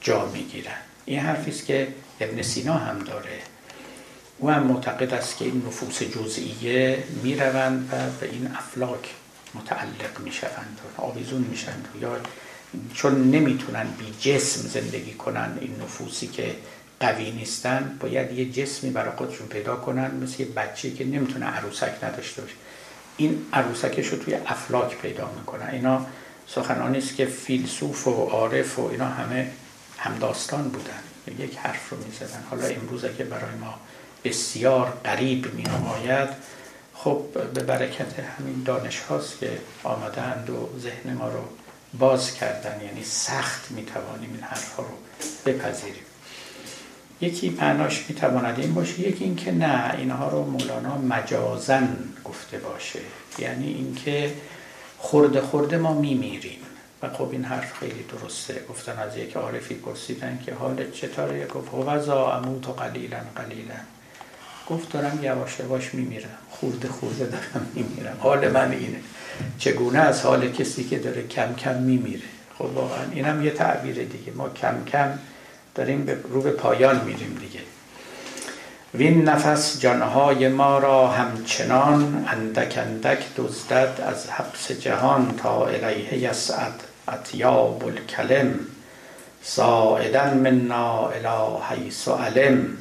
جا می‌گیرن. این حرفی است که ابن سینا هم داره. او هم معتقد است که این نفوس جزئیه می‌روند و به این افلاک متعلق می‌شوند آویزون میشن یا چون نمی‌تونن بی جسم زندگی کنن این نفوسی که قوی نیستن باید یه جسمی برای خودشون پیدا کنن مثل یه بچه که نمی‌تونه عروسک نداشته باشه. این عروسکش رو توی افلاک پیدا می‌کنن. اینا سخنانی است که فیلسوف و عارف و اینا همه همداستان بودن. یک حرف رو می‌زدن. حالا امروز که برای ما بسیار قریب می نماید خب به برکت همین دانش هاست که آمدند و ذهن ما رو باز کردن. یعنی سخت می توانیم این حرف رو بپذیریم. یکی معناش می تواند این باشه یکی اینکه نه اینها رو مولانا مجازن گفته باشه. یعنی اینکه خورده خورده ما میمیریم. و خب این حرف خیلی درسته. گفتن از یک عارفی پرسیدن که حال چطوره؟ گفت هوزا اموت و قلیلا قلیلا. گفت دارم یواش یواش میمیرم. خورده خورده دارم میمیرم. حال من اینه. چگونه از حال کسی که داره کم کم میمیره؟ خب واقعا اینم یه تعبیر دیگه. ما کم کم داریم رو به پایان میریم دیگه. وین نفس جانهای ما را همچنان اندک اندک دزدد از حبس جهان تا الیه یسعد. اطیاب الکلم ساعدا منا الى حیث علم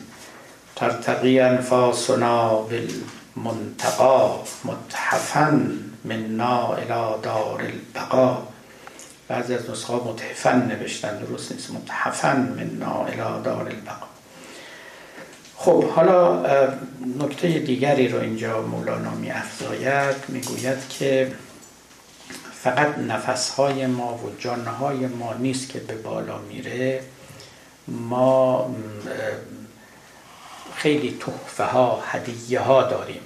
ترتقی انفاسنا بالمنتقا متحفا منا الى دار البقا بعضی از نسخه متحفن نوشتن درست نیست. متحفن منا الى دار البقا خب حالا نکته دیگری رو اینجا مولانا می افزاید می گوید که فقط نفسهای ما و جانهای ما نیست که به بالا میره. ما خیلی تحفه ها هدیه ها داریم.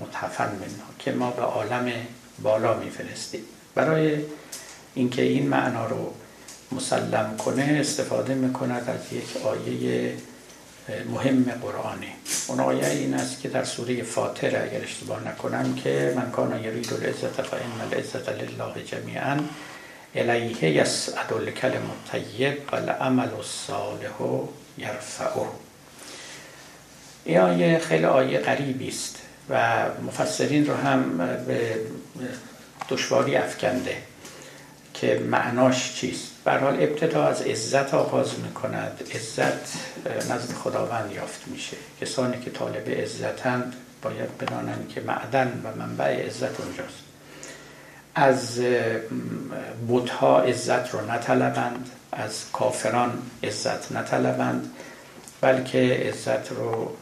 متحفن منها که ما به عالم بالا میفرستیم. برای اینکه این معنا رو مسلم کنه استفاده می‌کند از یک آیه مهم قرآنی. اون آیه این است که در سوره فاطر اگر اشتباه نکنم که من کان یرید العزت فان العزت لله جمیعا الیه یسعد الکلم الطیب و العمل الصالح یرفعه. این آیه خیلی آیه غریبی است و مفسرین رو هم به دشواری افکنده که معناش چیست. بر حال ابتدا از عزت آغاز می کند عزت نزد خداوند یافت میشه. کسانی که طالب عزتند باید بدانند که معدن و منبع عزت اونجاست. از بودها عزت رو نطلبند از کافران عزت نطلبند بلکه عزت رو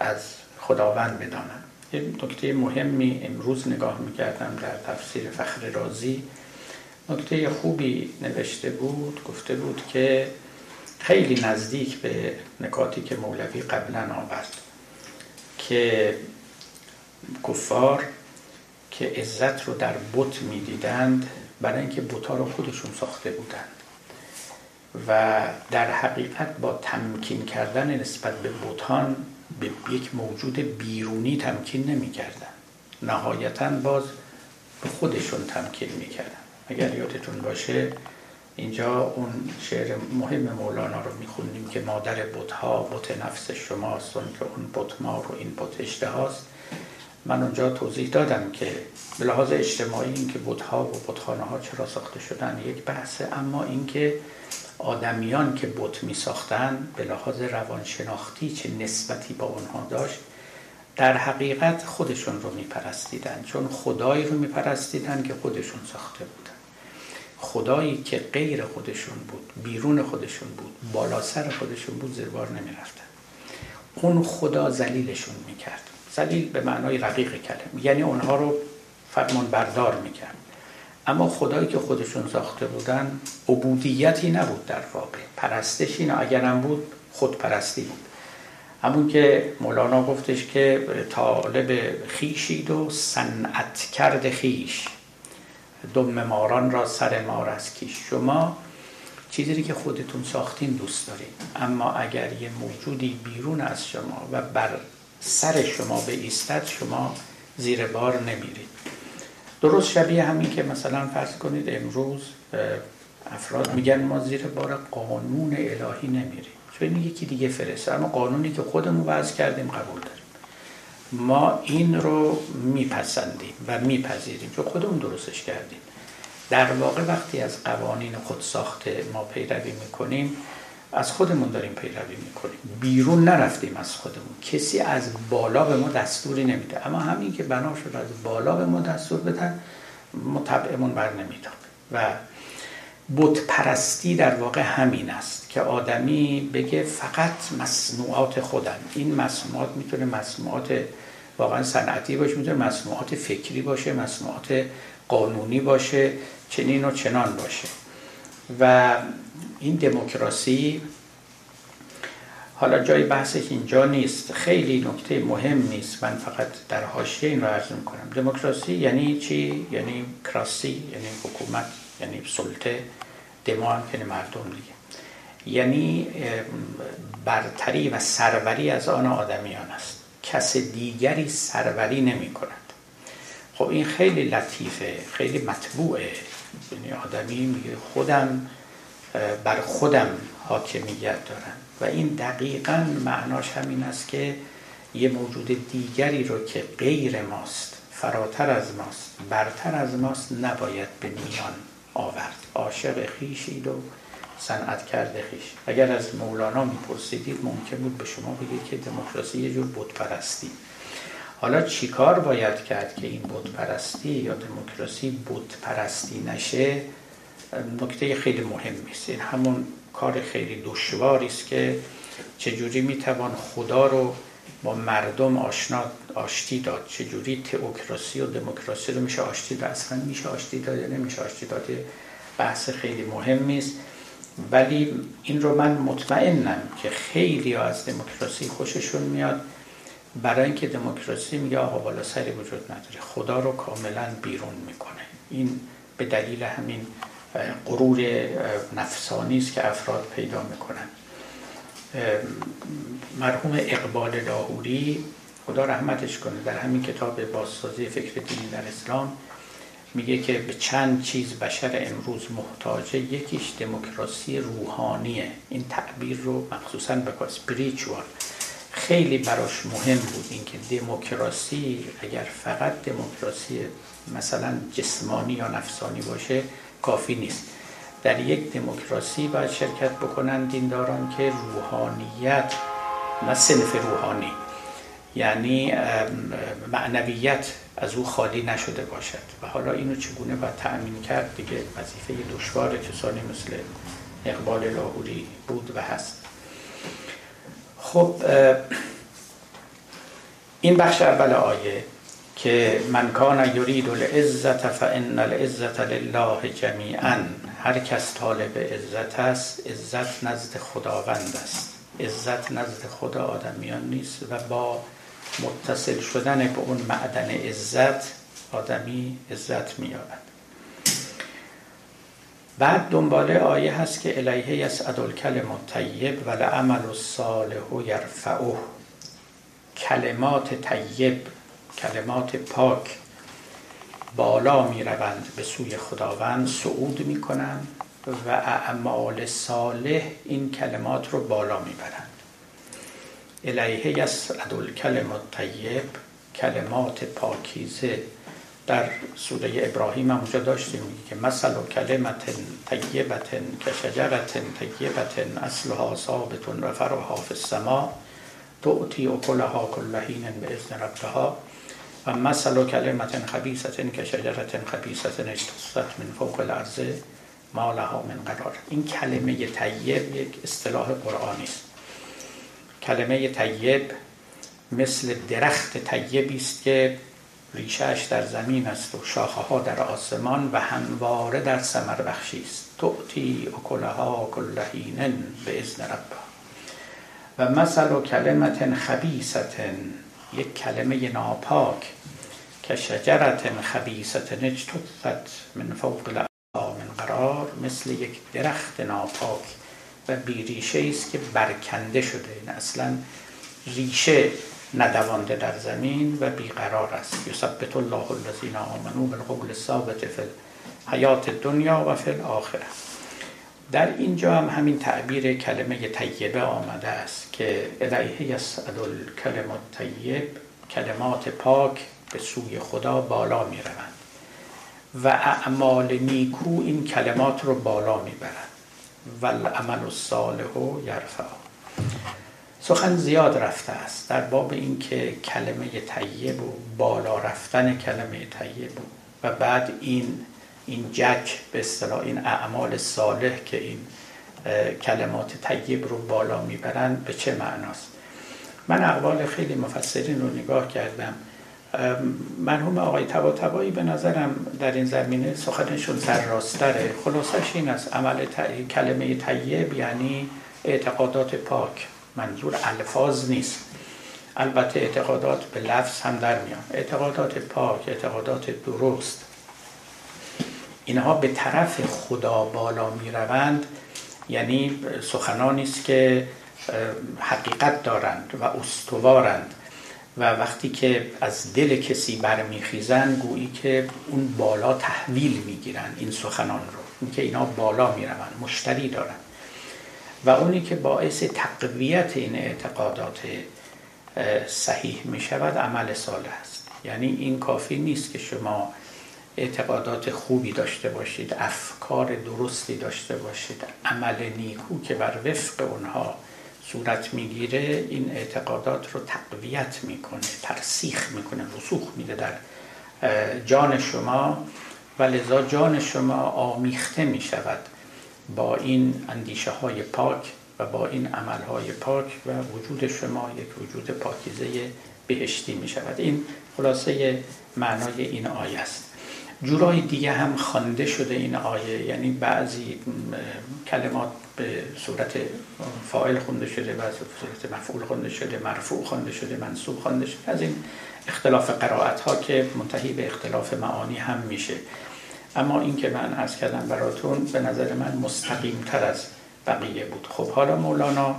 از خداوند بدانند. یه نکته مهمی امروز نگاه می‌کردم در تفسیر فخر رازی. نکته خوبی نوشته بود گفته بود که خیلی نزدیک به نکاتی که مولوی قبلا آورد که کفار که عزت رو در بت می‌دیدند برای اینکه بوتا رو خودشون ساخته بودند و در حقیقت با تمکین کردن نسبت به بوتان به یک موجود بیرونی تمکین نمی‌کردن نهایتا باز به خودشون تمکین می‌کردن اگر یادتون باشه اینجا اون شعر مهم مولانا رو می‌خونیم که مادر بتها بت نفس شماست اون که اون بت ما رو این بت اشتهاست من اونجا توضیح دادم که به لحاظ اجتماعی این که و بتخانه ها چرا ساخته شدن یک بحثه اما اینکه آدمیان که بت می ساختن به لحاظ روانشناختی چه نسبتی با اونها داشت در حقیقت خودشون رو میپرستیدن. چون خدایی رو میپرستیدن که خودشون ساخته بودن. خدایی که غیر خودشون بود بیرون خودشون بود بالا سر خودشون بود زیر بار نمی‌رفتن. اون خدا زلیلشون می‌کرد. زلیل به معنای رقیق کلم یعنی اونها رو فرمان بردار می‌کرد. اما خدایی که خودشون ساخته بودن عبودیتی نبود در واقع. پرستشی نه اگرم بود خودپرستی بود. همون که مولانا گفتش که طالب خیشید و صنعت کرد خیش. دم ماران را سر مار از کیش. شما چیزی که خودتون ساختین دوست دارید اما اگر یه موجودی بیرون از شما و بر سر شما به ایستد شما زیر بار نمیرید. درست شبیه همین که مثلا فرض کنید امروز افراد میگن ما زیر بار قانون الهی نمیریم. چون یکی دیگه فرسته. اما قانونی که خودمون وضع کردیم قبول داریم. ما این رو میپسندیم و میپذیریم چون خودمون درستش کردیم. در واقع وقتی از قوانین خود ساخته ما پیروی می‌کنیم از خودمون داریم پیروی می‌کنیم. بیرون نرفتیم از خودمون. کسی از بالا به ما دستوری نمیده. اما همین که بنا شد از بالا به ما دستور بدن ما طبعمون بر نمی‌داد. و بت پرستی در واقع همین است که آدمی بگه فقط مصنوعات خودم. این مصنوعات می‌تونه مصنوعات واقعا صنعتی باشه می‌تونه مصنوعات فکری باشه مصنوعات قانونی باشه چنین و چنان باشه. و این دموکراسی حالا جای بحثش اینجا نیست. خیلی نکته مهم نیست. من فقط در حاشیه این رو عرض می‌کنم. دموکراسی یعنی چی؟ یعنی کراسی یعنی حکومت یعنی سلطه دما یعنی مردم دیگه. یعنی برتری و سروری از آن آدمیان است. کس دیگری سروری نمی کند. خب این خیلی لطیفه خیلی مطبوعه. یعنی آدمی میگه خودم بر خودم حاکمیت دارم. و این دقیقا معناش همین است که یه موجود دیگری رو که غیر ماست فراتر از ماست برتر از ماست نباید به میان آورد. عاشق خیشید و صنعت کرده خیش. اگر از مولانا میپرسیدید ممکن بود به شما بگید که دموکراسی یه جور بودپرستی حالا چیکار باید کرد که این بودپرستی یا دموکراسی بودپرستی نشه؟ نکته خیلی مهمی است این همون کار خیلی دشواری است که چجوری می‌توان خدا رو با مردم آشنا آشتی داد؟ چجوری تئوکراسی و دموکراسی رو میشه آشتی داد؟ اصلا میشه آشتی داد یا نمیشه آشتی داد؟ بحث خیلی مهمی است ولی این رو من مطمئنم که خیلی از دموکراسی خوششون میاد. برای اینکه دموکراسی میگه آقا بالا سری وجود نداره. خدا رو کاملا بیرون می‌کنه. این به دلیل همین غرور نفسانی است که افراد پیدا می‌کنن. مرحوم اقبال لاهوری خدا رحمتش کنه در همین کتاب بازسازی فکر دینی در اسلام میگه که به چند چیز بشر امروز محتاجه یکیش دموکراسی روحانیه. این تعبیر رو مخصوصا به spiritual. خیلی براش مهم بود اینکه دموکراسی اگر فقط دموکراسی مثلا جسمانی یا نفسانی باشه کافی نیست. در یک دموکراسی باید شرکت بکنن دینداران که روحانیت نه سنف روحانی. یعنی معنویت از او خالی نشده باشد. و حالا اینو چگونه باید تأمین کرد دیگه وظیفه دشوار کسانی مثل اقبال لاهوری بود و هست. خب این بخش اول آیه که من کان یرید العزت فان العزت لله جمیعا. هر کس طالب عزت است عزت نزد خداوند است. عزت نزد خدا آدمیان نیست و با متصل شدن به اون معدن عزت آدمی عزت مییابد. بعد دنباله آیه هست که الیه یسعد الکلم الطیب و لعمل الصالح یرفعه. کلمات طیب کلمات پاک بالا می روند به سوی خداوند صعود می کنند و اعمال صالح این کلمات رو بالا می برند الیه یسعد الکلم الطیب کلمات پاکیزه. در سوره ابراهیم هم اونجا داشتیم که مثل و کلمت طیبت که شجرت طیبت اصلها ثابت و فرها فی السما تعطی اکلها کل به اذن ربها. و مثل و کلمت خبیثت که شجرت خبیثت اجتصت من فوق الارض ما لها من قرار. این کلمه طیب یک اصطلاح قرآنی است کلمه طیب مثل درخت طیبی است که ریشهش در زمین است و شاخه ها در آسمان و همواره در سمر بخشی است. تعطی اکلها کل حین به اذن ربها. و مثل و کلمت خبیست یک کلمه ناپاک که شجرت خبیست اجتثت من فوق من قرار مثل یک درخت ناپاک. و بیریشه است که برکنده شده این اصلا ریشه ندوانده در زمین و بیقرار است. یثبت الله الذین آمنوا بالقول الثابت فی حیات دنیا و فی الاخره در اینجا هم همین تعبیر کلمه طیبه آمده است که الیه یسعد الکلم الطیب کلمات پاک به سوی خدا بالا می روند و اعمال نیکو این کلمات رو بالا می برند. و العمل الصالح یرفع. سخن زیاد رفته است در باب اینکه کلمه طیب و بالا رفتن کلمه طیب و بعد این این جک به اصطلاح این اعمال صالح که این کلمات طیب رو بالا می‌برن به چه معناست؟ من اقوال خیلی مفسرین رو نگاه کردم. مرحوم آقای تبا تبایی به نظرم در این زمینه سخنشون سرراستره. خلاصش این است عمل کلمه طیب یعنی اعتقادات پاک. منظور الفاظ نیست. البته اعتقادات به لفظ هم در میان. اعتقادات پاک اعتقادات درست. اینها به طرف خدا بالا می روند یعنی سخنانی است که حقیقت دارند و استوارند. و وقتی که از دل کسی برمیخیزن گویی که اون بالا تحویل می‌گیرن این سخنان رو. اینکه اینا بالا می‌روند مشتری دارن. و اونی که باعث تقویت این اعتقادات صحیح می شود عمل صالح است. یعنی این کافی نیست که شما اعتقادات خوبی داشته باشید افکار درستی داشته باشید عمل نیکو که بر وفق اونها صورت می‌گیره این اعتقادات رو تقویت می‌کنه ترسیخ می‌کنه رسوخ میده در جان شما. و لذا جان شما آمیخته می‌شود با این اندیشه های پاک و با این عمل های پاک و وجود شما یک وجود پاکیزه بهشتی می شود این خلاصه معنای این آیه است. جورای دیگه هم خوانده شده این آیه یعنی بعضی کلمات به صورت فاعل خونده شده و صورت مفعول خونده شده مرفوع خونده شده منصوب خونده شده. از این اختلاف قرائت ها که منتهی به اختلاف معانی هم میشه. اما این که من از کردم براتون به نظر من مستقیم تر از بقیه بود. خب حالا مولانا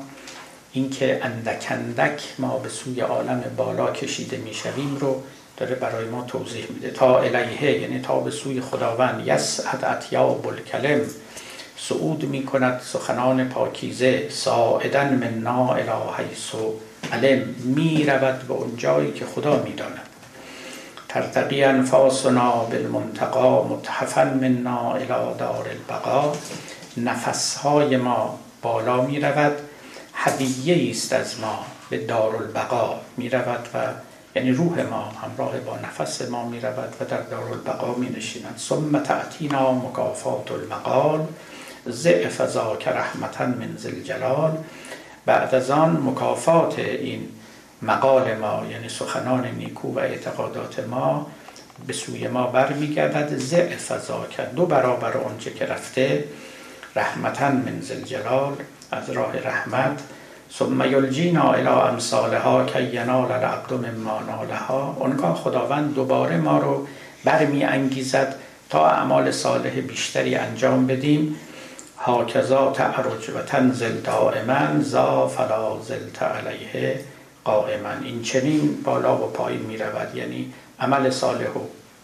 اینکه اندک اندک ما به سوی عالم بالا کشیده می‌شویم رو داره برای ما توضیح میده. تا الیه یعنی تا به سوی خداوند یسعد اتیاب الکلم. صعود می کند سخنان پاکیزه ساعدن من نا الی حیث علم می رود به اون جایی که خدا می داند ترتقی انفاسنا بالمنتقا متحفا منا الى دار البقا نفسهای ما بالا می رود هدیه است از ما به دار البقا می رود و یعنی روح ما همراه با نفس ما می رود و در دار البقا می نشیند ثم تعتینا مکافات المقال. ضعف ذاک رحمتا من جلال بعد از آن مکافات این مقال ما یعنی سخنان نیکو و اعتقادات ما به سوی ما برمیگردد. ضعف ذاک دو برابر آنچه که رفته رحمتا من جلال از راه رحمت. ثم یلجینا الى امثالها که ینال العبد مما نالها. اونگاه خداوند دوباره ما رو برمی انگیزد تا اعمال صالح بیشتری انجام بدیم. هاکذا تعرج و تنزل دائما زا فلا زلت علیه قائما. این چنین بالا و پایین می رود یعنی عمل صالح و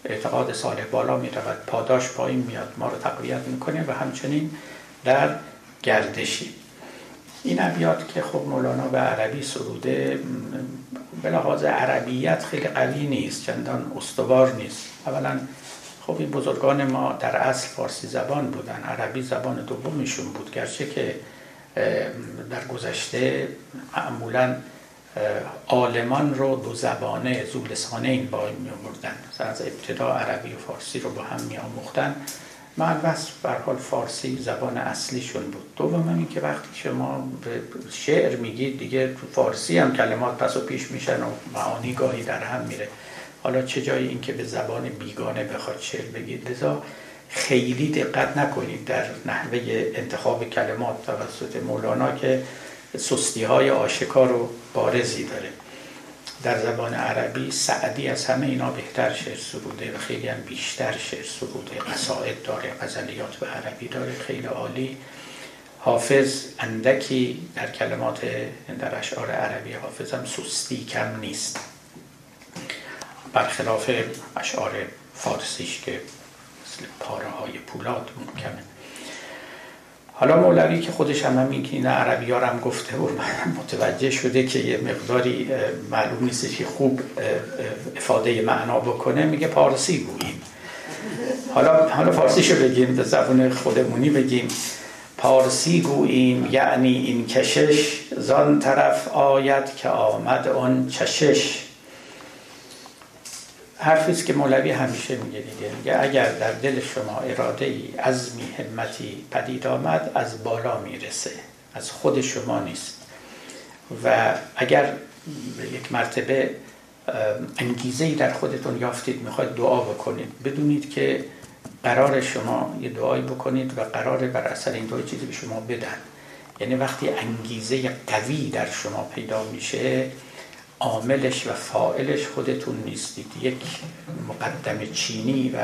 اعتقاد صالح بالا می رود پاداش پایین میاد ما رو تقویت می‌کنه و همچنین در گردشی. این ابیات که خب مولانا به عربی سروده به لحاظ عربیت خیلی قوی نیست چندان استوار نیست. اولا خب این بزرگان ما در اصل فارسی زبان بودن عربی زبان دومشون بود. گرچه که در گذشته معمولا عالمان رو دو زبانه زولسانه این با می آوردن. از ابتدا عربی و فارسی رو با هم می آموختن. بر حال فارسی زبان اصلیشون بود. دوم این که وقتی شما به شعر میگید دیگه تو فارسی هم کلمات پس و پیش میشن و معانی گاهی در هم میره. حالا چه جایی این که به زبان بیگانه بخواد شعر بگید لذا خیلی دقت نکنید در نحوه انتخاب کلمات توسط مولانا که سستی های آشکار و بارزی داره. در زبان عربی سعدی از همه اینا بهتر شعر سروده و خیلی هم بیشتر شعر سروده. قصائد داره غزلیات به عربی داره خیلی عالی. حافظ اندکی در کلمات در اشعار عربی حافظ هم سستی کم نیست. برخلاف اشعار فارسیش که مثل پاره های پولاد کمه حالا مولوی که خودش هم که این عربی هم گفته و [laughs] متوجه شده که یه مقداری معلوم نیست که خوب افاده معنا بکنه میگه پارسی گوییم حالا حالا فارسیشو بگیم به زبان خودمونی بگیم. پارسی گوییم یعنی این کشش. زان طرف آید که آمد آن چشش. حرفی است که مولوی همیشه میگه دیگه. میگه اگر در دل شما اراده ای عزمی همتی پدید آمد از بالا می‌رسه. از خود شما نیست. و اگر یک مرتبه انگیزه ای در خودتون یافتید می‌خواید دعا بکنید بدونید که قرار شما یه دعایی بکنید و قرار بر اثر این دعای چیزی به شما بدن. یعنی وقتی انگیزه قوی در شما پیدا میشه عاملش و فائلش خودتون نیستید. یک مقدم چینی و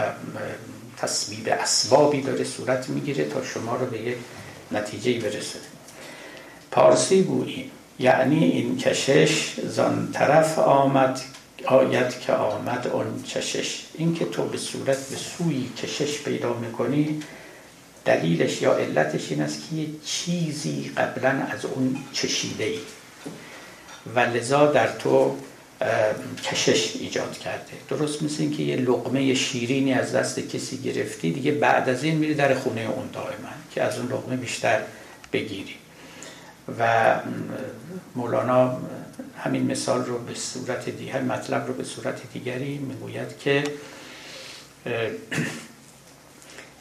تصویب اسبابی داره صورت می‌گیره تا شما رو به یک نتیجه برسه. پارسی گوییم یعنی این کشش زان طرف آمد آید که آمد اون چشش این که تو به صورت به سوی کشش پیدا می‌کنی دلیلش یا علتش این است که یه چیزی قبلا از اون چشیده ای و لذا در تو کشش ایجاد کرده. درست مثل اینکه یه لقمه شیرینی از دست کسی گرفتی دیگه بعد از این میری در خونه اون دائما که از اون لقمه بیشتر بگیری. و مولانا همین مثال رو به صورت دیگر مطلب رو به صورت دیگری می‌گوید که [clears throat]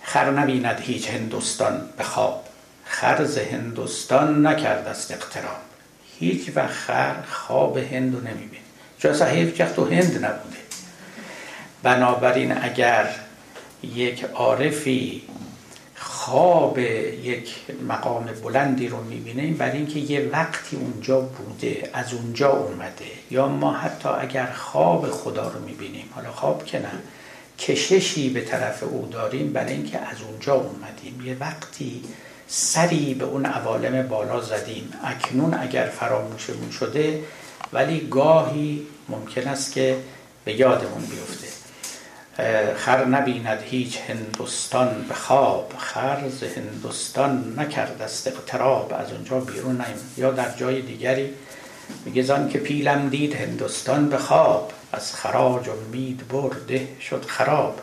خر نبیند هیچ هندوستان به خواب. خرز هندوستان نکرد است اقتراب. هیچ و خر خواب هند رو نمیبین چون اصلا هیچ تو هند نبوده. بنابراین اگر یک عارفی خواب یک مقام بلندی رو می‌بینیم برای اینکه یه وقتی اونجا بوده از اونجا اومده. یا ما حتی اگر خواب خدا رو می‌بینیم حالا خواب که نه کششی به طرف او داریم برای اینکه از اونجا اومدیم. یه وقتی سری به اون عوالم بالا زدیم اکنون اگر فراموشمون شده ولی گاهی ممکن است که به یادمون بیفته. خر نبیند هیچ هندوستان به خواب. خرز هندوستان نکرد است اقتراب از اونجا بیرون نیم. یا در جای دیگری میگه زن که پیلم دید هندوستان به خواب. از خراج امید برده شد خراب.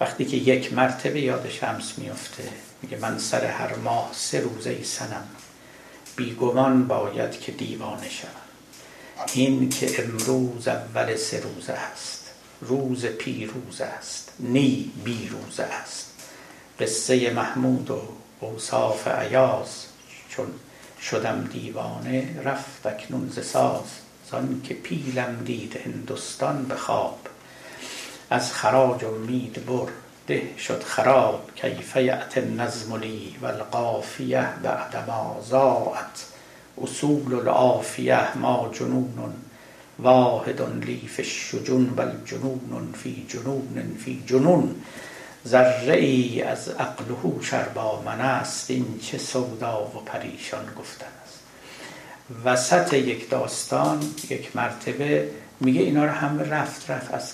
وقتی که یک مرتبه یاد شمس میفته. میگه من سر هر ماه سه روزه ای سنم بیگمان باید که دیوانه شوم. این که امروز اول سه روزه است. روز پیروز است. نی بیروز است. قصه محمود و اوصاف عیاز چون شدم دیوانه رفت اکنون ز ساز. زان که پیلم دید هندوستان به خواب. از خراج امید برده شد خراب. کیف یأت النظم لی و القافیه بعدما ضاعت. اصول العافیه ما جنون واحد لی فی الشجون بل جنون فی جنون فی جنون. ذره ای از عقل هوش با من است. این چه سودا و پریشان گفتن است. وسط یک داستان یک مرتبه میگه اینا رو هم رفت رفت از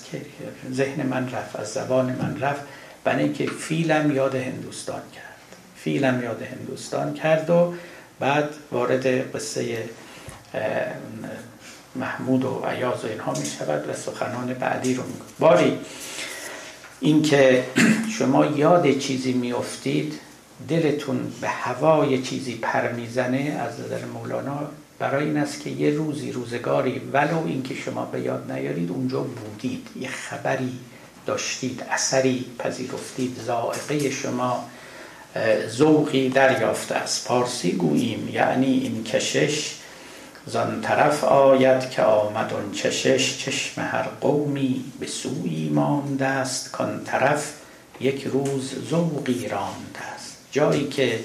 ذهن من رفت از زبان من رفت. برای اینکه فیلم یاد هندوستان کرد. فیلم یاد هندوستان کرد و بعد وارد قصه محمود و عیاز و اینها می شود و سخنان بعدی رو می باری اینکه شما یاد چیزی میافتید دلتون به هوای چیزی پر می‌زنه از نظر مولانا برای این است که یه روزی روزگاری ولو اینکه شما به یاد نیارید اونجا بودید. یه خبری داشتید اثری پذیرفتید زائقه شما ذوقی دریافته است. پارسی گوییم یعنی این کشش زان طرف آید که آمد اون چشش چشم هر قومی به سوی مانده است کان طرف یک روز ذوقی رانده است. جایی که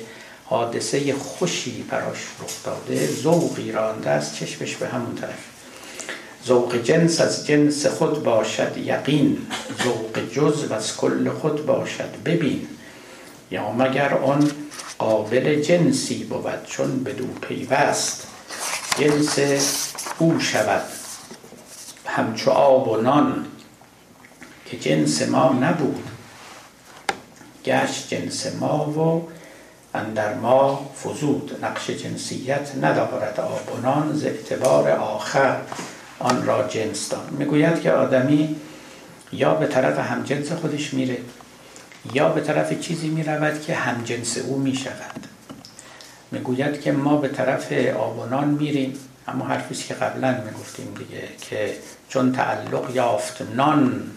حادثه خوشی براش رخ داده ذوقی رانده است چشمش به همون طرف. ذوق جنس از جنس خود باشد یقین ذوق و از کل خود باشد ببین. یا مگر آن قابل جنسی بود چون بدو پیوست؟ جنس او شود همچو آب و نان که جنس ما نبود. گشت جنس ما و اندر ما فزود. نقش جنسیت ندارد آب و نان ز اعتبار آخر. آن را جنس دان می‌گوید که آدمی یا به طرف همجنس خودش میره یا به طرف چیزی می‌رود که همجنس او می‌شود. می‌گوید که ما به طرف آبانان میریم. اما حرفی که قبلا می‌گفتیم دیگه که چون تعلق یافت نان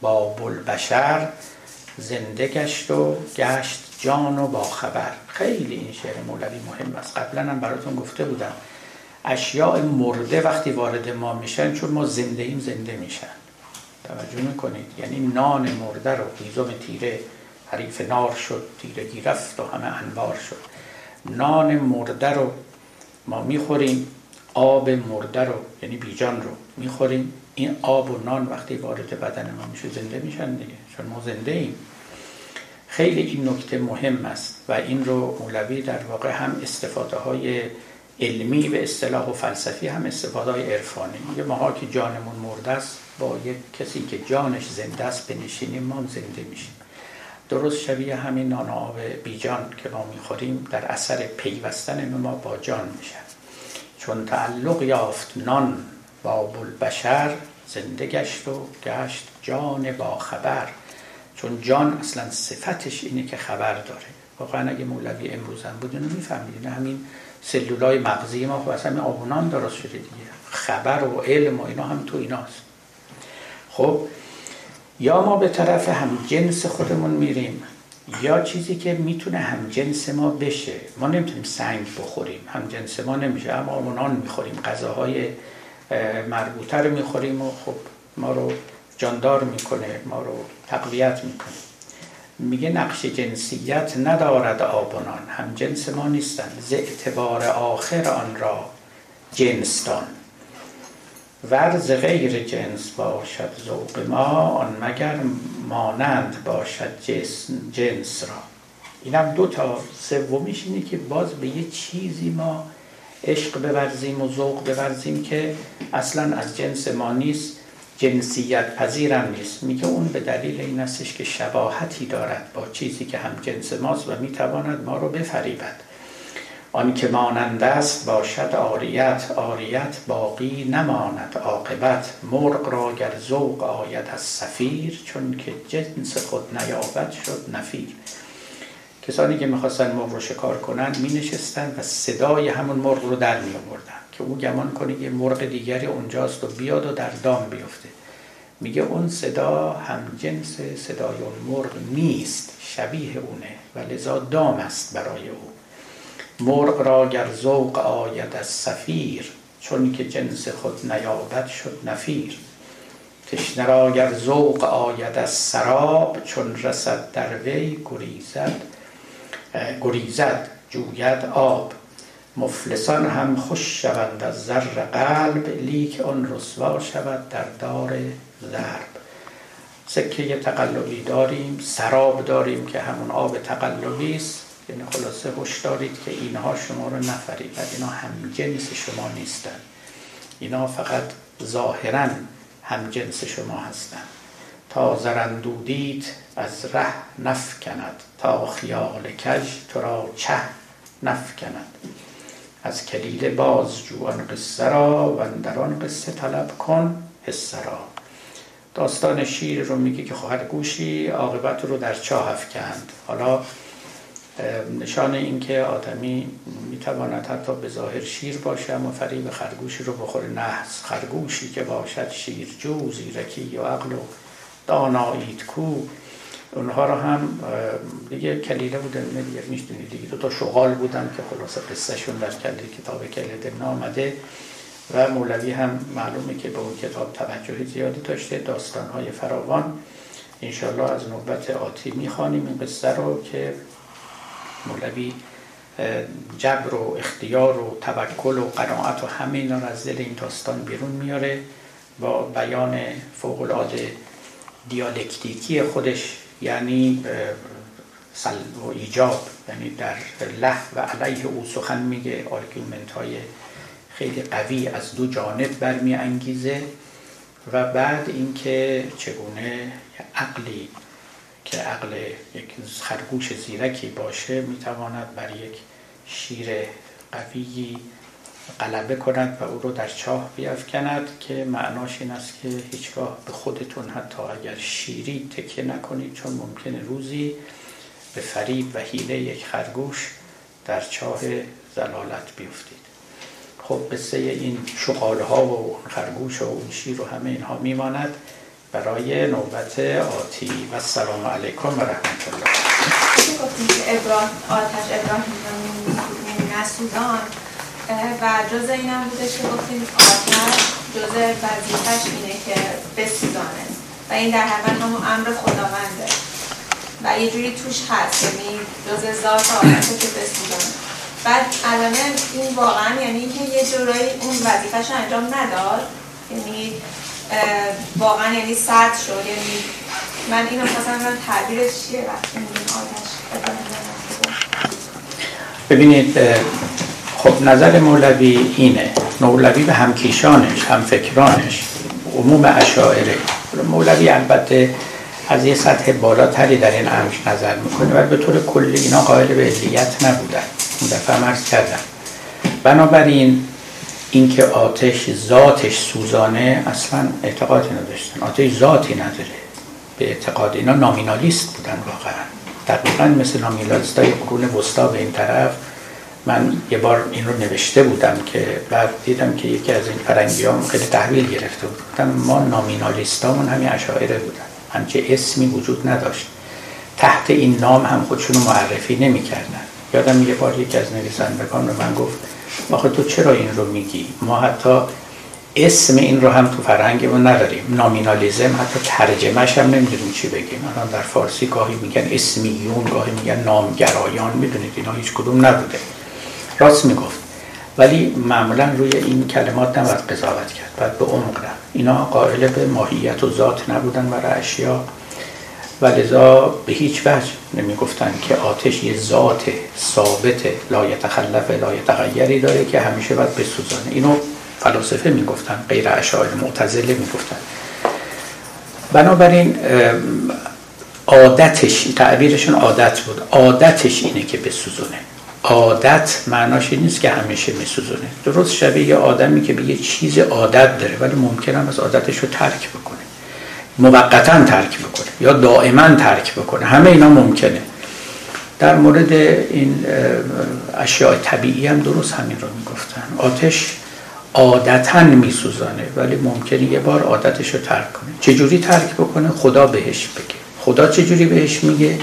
با بلبشر زنده گشت و گشت جان و با خبر خیلی این شعر مولوی مهم است. قبلا هم براتون گفته بودم. اشیاء مرده وقتی وارد ما میشن چون ما زنده ایم زنده میشن. توجه می‌کنید؟ یعنی نان مرده رو هیزم تیره حریف نار شد تیرگی رفت و همه انوار شد. نان مرده رو ما می‌خوریم آب مرده رو یعنی بیجان رو می‌خوریم. این آب و نان وقتی وارد بدن ما میشه زنده میشن دیگه چون ما زنده ایم خیلی این نکته مهم است و این رو مولوی در واقع هم استفاده های علمی به اصطلاح و فلسفی هم استفاده عرفانی. میگه ماها که جانمون مرده است با یک کسی که جانش زنده است بنشینیم ما زنده میشیم. درست شبیه همین نان آب بیجان که ما می‌خوریم در اثر پیوستن ما با جان میشه. چون تعلق یافت نان با بشر زنده گشت و گشت جان با خبر. چون جان اصلا صفتش اینه که خبر داره. واقعا اگه مولوی امروز هم بود اینو می‌فهمید. همین سلولای مغزی ما خب اصلا آبونان درست شده دیگه. خبر و علم و اینا هم تو ایناست. خب یا ما به طرف هم جنس خودمون میریم یا چیزی که می‌تونه هم جنس ما بشه. ما نمی‌تونیم سنگ بخوریم هم جنس ما نمیشه. اما ما نان می‌خوریم غذاهای مربوطه رو می‌خوریم و خب ما رو جاندار می‌کنه ما رو تقویت می‌کنه. میگه نقش جنسیت ندارد آبونان هم جنس ما نیستن ز اعتبار آخر آن را جنس دان. ورز غیر جنس باشد ذوق ما آن مگر مانند باشد جنس را. اینم دو تا سومیش اینه که باز به یه چیزی ما عشق بورزیم و ذوق بورزیم که اصلا از جنس ما نیست. جنسیت پذیرم نیست. میگه اون به دلیل این استش که شباهتی دارد با چیزی که هم جنس ماست و می‌تواند ما رو بفریبد. آن که مانند است باشد آریت آریت باقی نماند عاقبت. مرغ را گر ذوق آید از سفیر چون که جنس خود نیابد شد نفیر. کسانی که می‌خواستن مرغ رو شکار کنن می نشستن و صدای همون مرغ رو در می آوردن که او گمان کنه یه مرغ دیگری اونجاست و بیاد و در دام بیفته. میگه اون صدا هم جنس صدای اون مرغ نیست شبیه اونه و لذا دام است برای او. مرغ را گر ذوق آید از سفیر چون که جنس خود نیابد شد نفیر. تشنه را گر ذوق آید از سراب چون رسد در وی گریزد گریزد جوید آب. مفلسان هم خوش شوند از زر قلب لیک آن رسوا شود در دار ضرب. سکه تقلبی داریم سراب داریم که همون آب تقلبی است. یعنی خلاصه هوش دارید که اینها شما رو نفریبد اینا هم جنس شما نیستن. اینا فقط ظاهرا هم جنس شما هستند تا زرندودید از ره نف کند تا خیال کج تو را چه نف کند از کلیل باز جوان قصه را و در آن قصه طلب کن حسه را. داستان شیر رو میگه که خواهر گوشی عاقبت رو در چاه افکند. حالا نشان اینکه آدمی می‌تواند حتی به ظاهر شیر باشه اما فریب خرگوشی رو بخوره. نه خرگوشی که باشد شیر جو زیرکی و عقل و دانایید کو اونها رو هم دیگه کلیله بودن دیگه میشتونید دیگه دو تا شغال بودن که خلاصه قصه شون در کلی کتاب کلیده نامده و مولوی هم معلومه که به اون کتاب توجه زیادی داشته. داستانهای فراوان. انشالله از نوبت آتی می‌خوانیم این قصه رو که مولوی جبر و اختیار و توکل و قناعت و همه اینا رو از دل این داستان بیرون میاره. با بیان فوق العاده دیالکتیکی خودش یعنی سلب و ایجاب یعنی در له و علیه او سخن میگه argument های خیلی قوی از دو جانب برمی انگیزه و بعد اینکه چگونه عقلی که عقل یک خرگوش زیرکی باشه می‌تواند بر یک شیر قوی غلبه کند و او رو در چاه بیافکند که معناش این است که هیچگاه به خودتون حتی اگر شیری تکیه نکنید چون ممکنه روزی به فریب و حیله یک خرگوش در چاه زلالت بیفتید. خب قصه این شقاله ها و اون خرگوش و اون شیر و همه اینها میماند. برای نوبت آتی و السلام علیکم و رحمت الله. آتش ابراهیم نسودان و جز اینم بودش که گفتیم آتش جز وظیفش اینه که بسوزانه. و این در حقیقت همون امر خداونده. و یه جوری توش هست یعنی جز ذات آتشه که بسوزانه. بعد الان این واقعا یعنی که یه جورایی اون وظیفش انجام نداد یعنی واقعا یعنی سرد شد. یعنی من اینو خواستم تعبیرش چیه؟ وقتی میگیم آتش ببینید خب نظر مولوی اینه. مولوی به همکیشانش همفکرانش عموم اشاعره. مولوی البته از یه سطح بالاتری در این امر نظر می‌کنه ولی به طور کلی اینا قائل به علیت نبودن. اون دفعه مرز کردن بنابراین اینکه آتش ذاتش سوزانه اصلا اعتقادی نداشتن. آتش ذاتی نداره. به اعتقاد اینا نامینالیست بودن واقعا. دقیقا مثل نامینالیست های قرون وسطا به این طرف. من یه بار این رو نوشته بودم که بعد دیدم که یکی از این فرنگی هم خیلی تحویل گرفته بود. بودم ما نامینالیست همون همین اشاعره بودن. همچه اسمی وجود نداشت. تحت این نام هم خودشون معرفی نمی کردن. یادم یه بار یکی از نویسندگان رو من گفت آخه تو چرا این رو میگی؟ ما حتی اسم این رو هم تو فرهنگمون نداریم. نامینالیزم حتی ترجمهش هم نمی‌دونیم چی بگیم. الان در فارسی گاهی میگن اسمیون گاهی میگن نامگرایان. می‌دونید اینا هیچ کدوم نبوده. راست می‌گفت. ولی معمولا روی این کلمات نباید قضاوت کرد. باید به عمق رفت. اینا قائل به ماهیت و ذات نبودن برای اشیا. و لذا به هیچ وجه نمی گفتن که آتش یه ذات ثابت لا یتخلف لا یتغیری داره که همیشه باید بسوزانه. اینو فلاسفه می گفتن غیر اشاعر معتزله می گفتن بنابراین عادتش تعبیرشون عادت بود. عادتش اینه که بسوزونه. عادت معناش این نیست که همیشه میسوزونه. درست شبیه یه آدمی که به یه چیز عادت داره ولی ممکن هم از عادتش رو ترک بکنه. موقتا ترک بکنه یا دائما ترک بکنه. همه اینا ممکنه. در مورد این اشیاء طبیعی هم درست همین رو می‌گفتن. آتش عادتا میسوزانه ولی ممکنه یه بار عادتش رو ترک کنه. چجوری ترک بکنه؟ خدا بهش بگه. خدا چجوری بهش میگه؟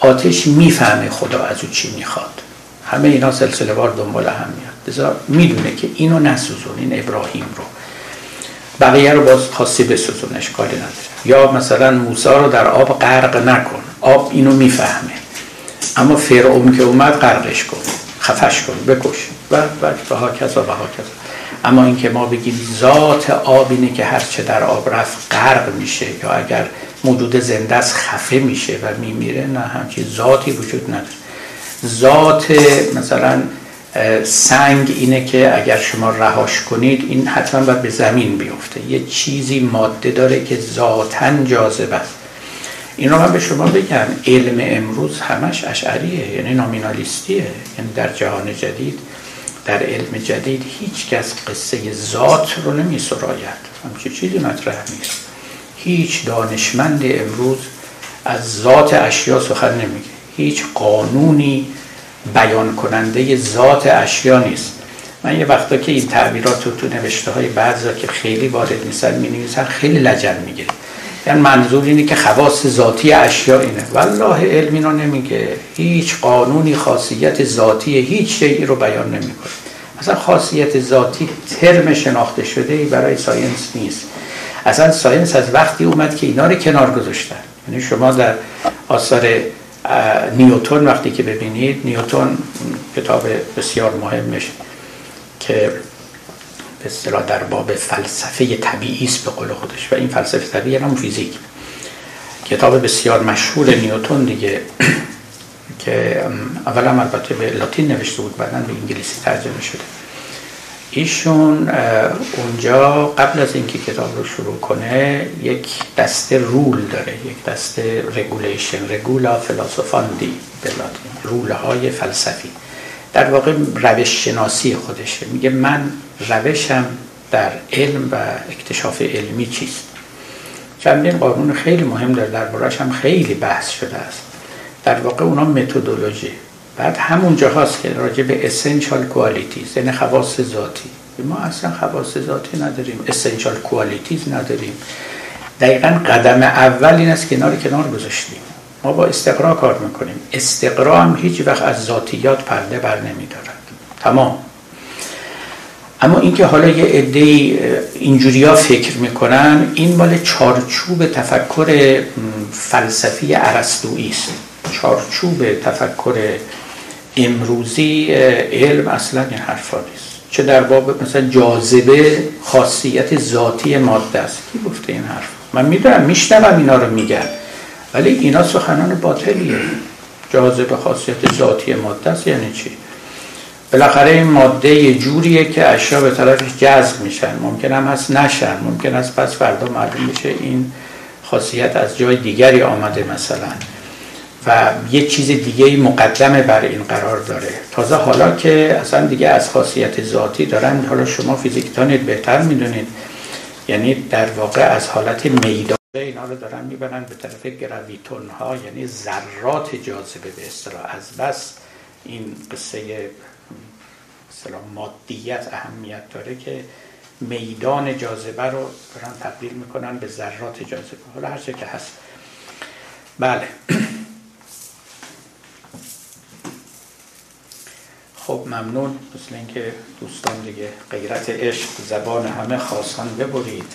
آتش می‌فهمه خدا از او چی می‌خواد. همه اینا سلسله وار دنبال هم میاد. می‌دونه که اینو نسوزون این ابراهیم رو. بقیه رو باز خاصی بسوزون اشکالی نداره. یا مثلا موسی رو در آب غرق نکن. آب اینو می‌فهمه. اما فرعون که اومد غرقش کن خفش کن بکش. و و ها کسا و ها کسا اما اینکه ما بگیم ذات آب اینه که هرچه در آب رفت غرق میشه یا اگر موجود زنده است خفه میشه و میمیره نه همچی ذاتی وجود نداره. ذات مثلا سنگ اینه که اگر شما رهاش کنید این حتما باید به زمین بیفته. یه چیزی ماده داره که ذاتا جاذب است. این رو من به شما بگم علم امروز همش اشعریه یعنی نامینالیستیه. یعنی در جهان جدید در علم جدید هیچ کس قصه ذات رو نمی سراید. همچه چیزی مطرح نیست. هیچ دانشمند امروز از ذات اشیا سخن نمیگه. هیچ قانونی بیان کننده ذات اشیا نیست. من یه وقتا که این تعبیرات رو تو نوشته های بعضا که خیلی وارد نیستن می نویسن خیلی لجن می‌گیره یعنی منظور اینه که خواص ذاتی اشیا اینه. والله علم اینو نمیگه. هیچ قانونی خاصیت ذاتی هیچ شیئی رو بیان نمی‌کنه. اصلا خاصیت ذاتی ترم شناخته شده ای برای science نیست. اصلا science از وقتی اومد که اینا رو کنار گذاشتن. یعنی شما در آثار نیوتون وقتی که ببینید نیوتون کتاب بسیار مهمش که به اصطلاح در باب فلسفه طبیعی است به قول خودش و این فلسفه طبیعی هم فیزیک. کتاب بسیار مشهور نیوتون دیگه [clears throat] که اولا البته به لاتین نوشته بود بعدا به انگلیسی ترجمه شده. ایشون اونجا قبل از اینکه کتاب رو شروع کنه یک دسته rule داره یک دسته regulation regulae philosophandi به rule های فلسفی. در واقع روش شناسی خودشه. میگه من روشم در علم و اکتشاف علمی چیست؟ چندین قانون خیلی مهم داره دربارش هم خیلی بحث شده است. در واقع اونا متدولوژی. بعد همون هاست که راجع به اسنشال کوالیتیز یعنی خواص ذاتی. ما اصلا خواص ذاتی نداریم اسنشال کوالیتیز نداریم. دقیقا قدم اول این است که کنار کنار گذاشتیم. ما با استقرا کار می‌کنیم. استقرا هم هیچ وقت از ذاتیات پرده بر نمیدارد. تمام. اما اینکه حالا یه عده اینجوری ها فکر می‌کنن این مال چارچوب تفکر فلسفی عرستویی است. چارچوب تفکر امروزی علم اصلا این حرفا نیست. چه در باب مثلا جاذبه خاصیت ذاتی ماده است. کی گفته این حرف؟ من می‌دونم میشنوم اینا رو میگن. ولی اینا سخنان باطلیه. جاذبه خاصیت ذاتی ماده است یعنی چی؟ بالاخره این ماده یه جوریه که اشیا به طرفش جذب میشن. ممکن هم هست نشن. ممکن است پس فردا معلوم بشه این خاصیت از جای دیگری آمده مثلا. و یه چیز دیگه مقدمه بر این قرار داره. تازه حالا که اصلا دیگه از خاصیت ذاتی دارن حالا شما فیزیکتانید بهتر می‌دونید. یعنی در واقع از حالت میدان اینا رو دارن می‌برن به طرف گراویتون ها یعنی ذرات جاذبه به اصطلاح. از بس این قصه مثلا مادیت اهمیت داره که میدان جاذبه رو برن تبدیل می‌کنن به ذرات جاذبه. حالا هر که هست. بله. خب ممنون. مثل اینکه دوستان دیگه غیرت عشق زبان همه خواستان ببرید.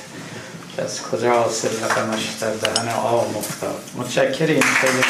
از کجا حاصل رقمش در دهن آم افتاد؟ متشکریم. خیلی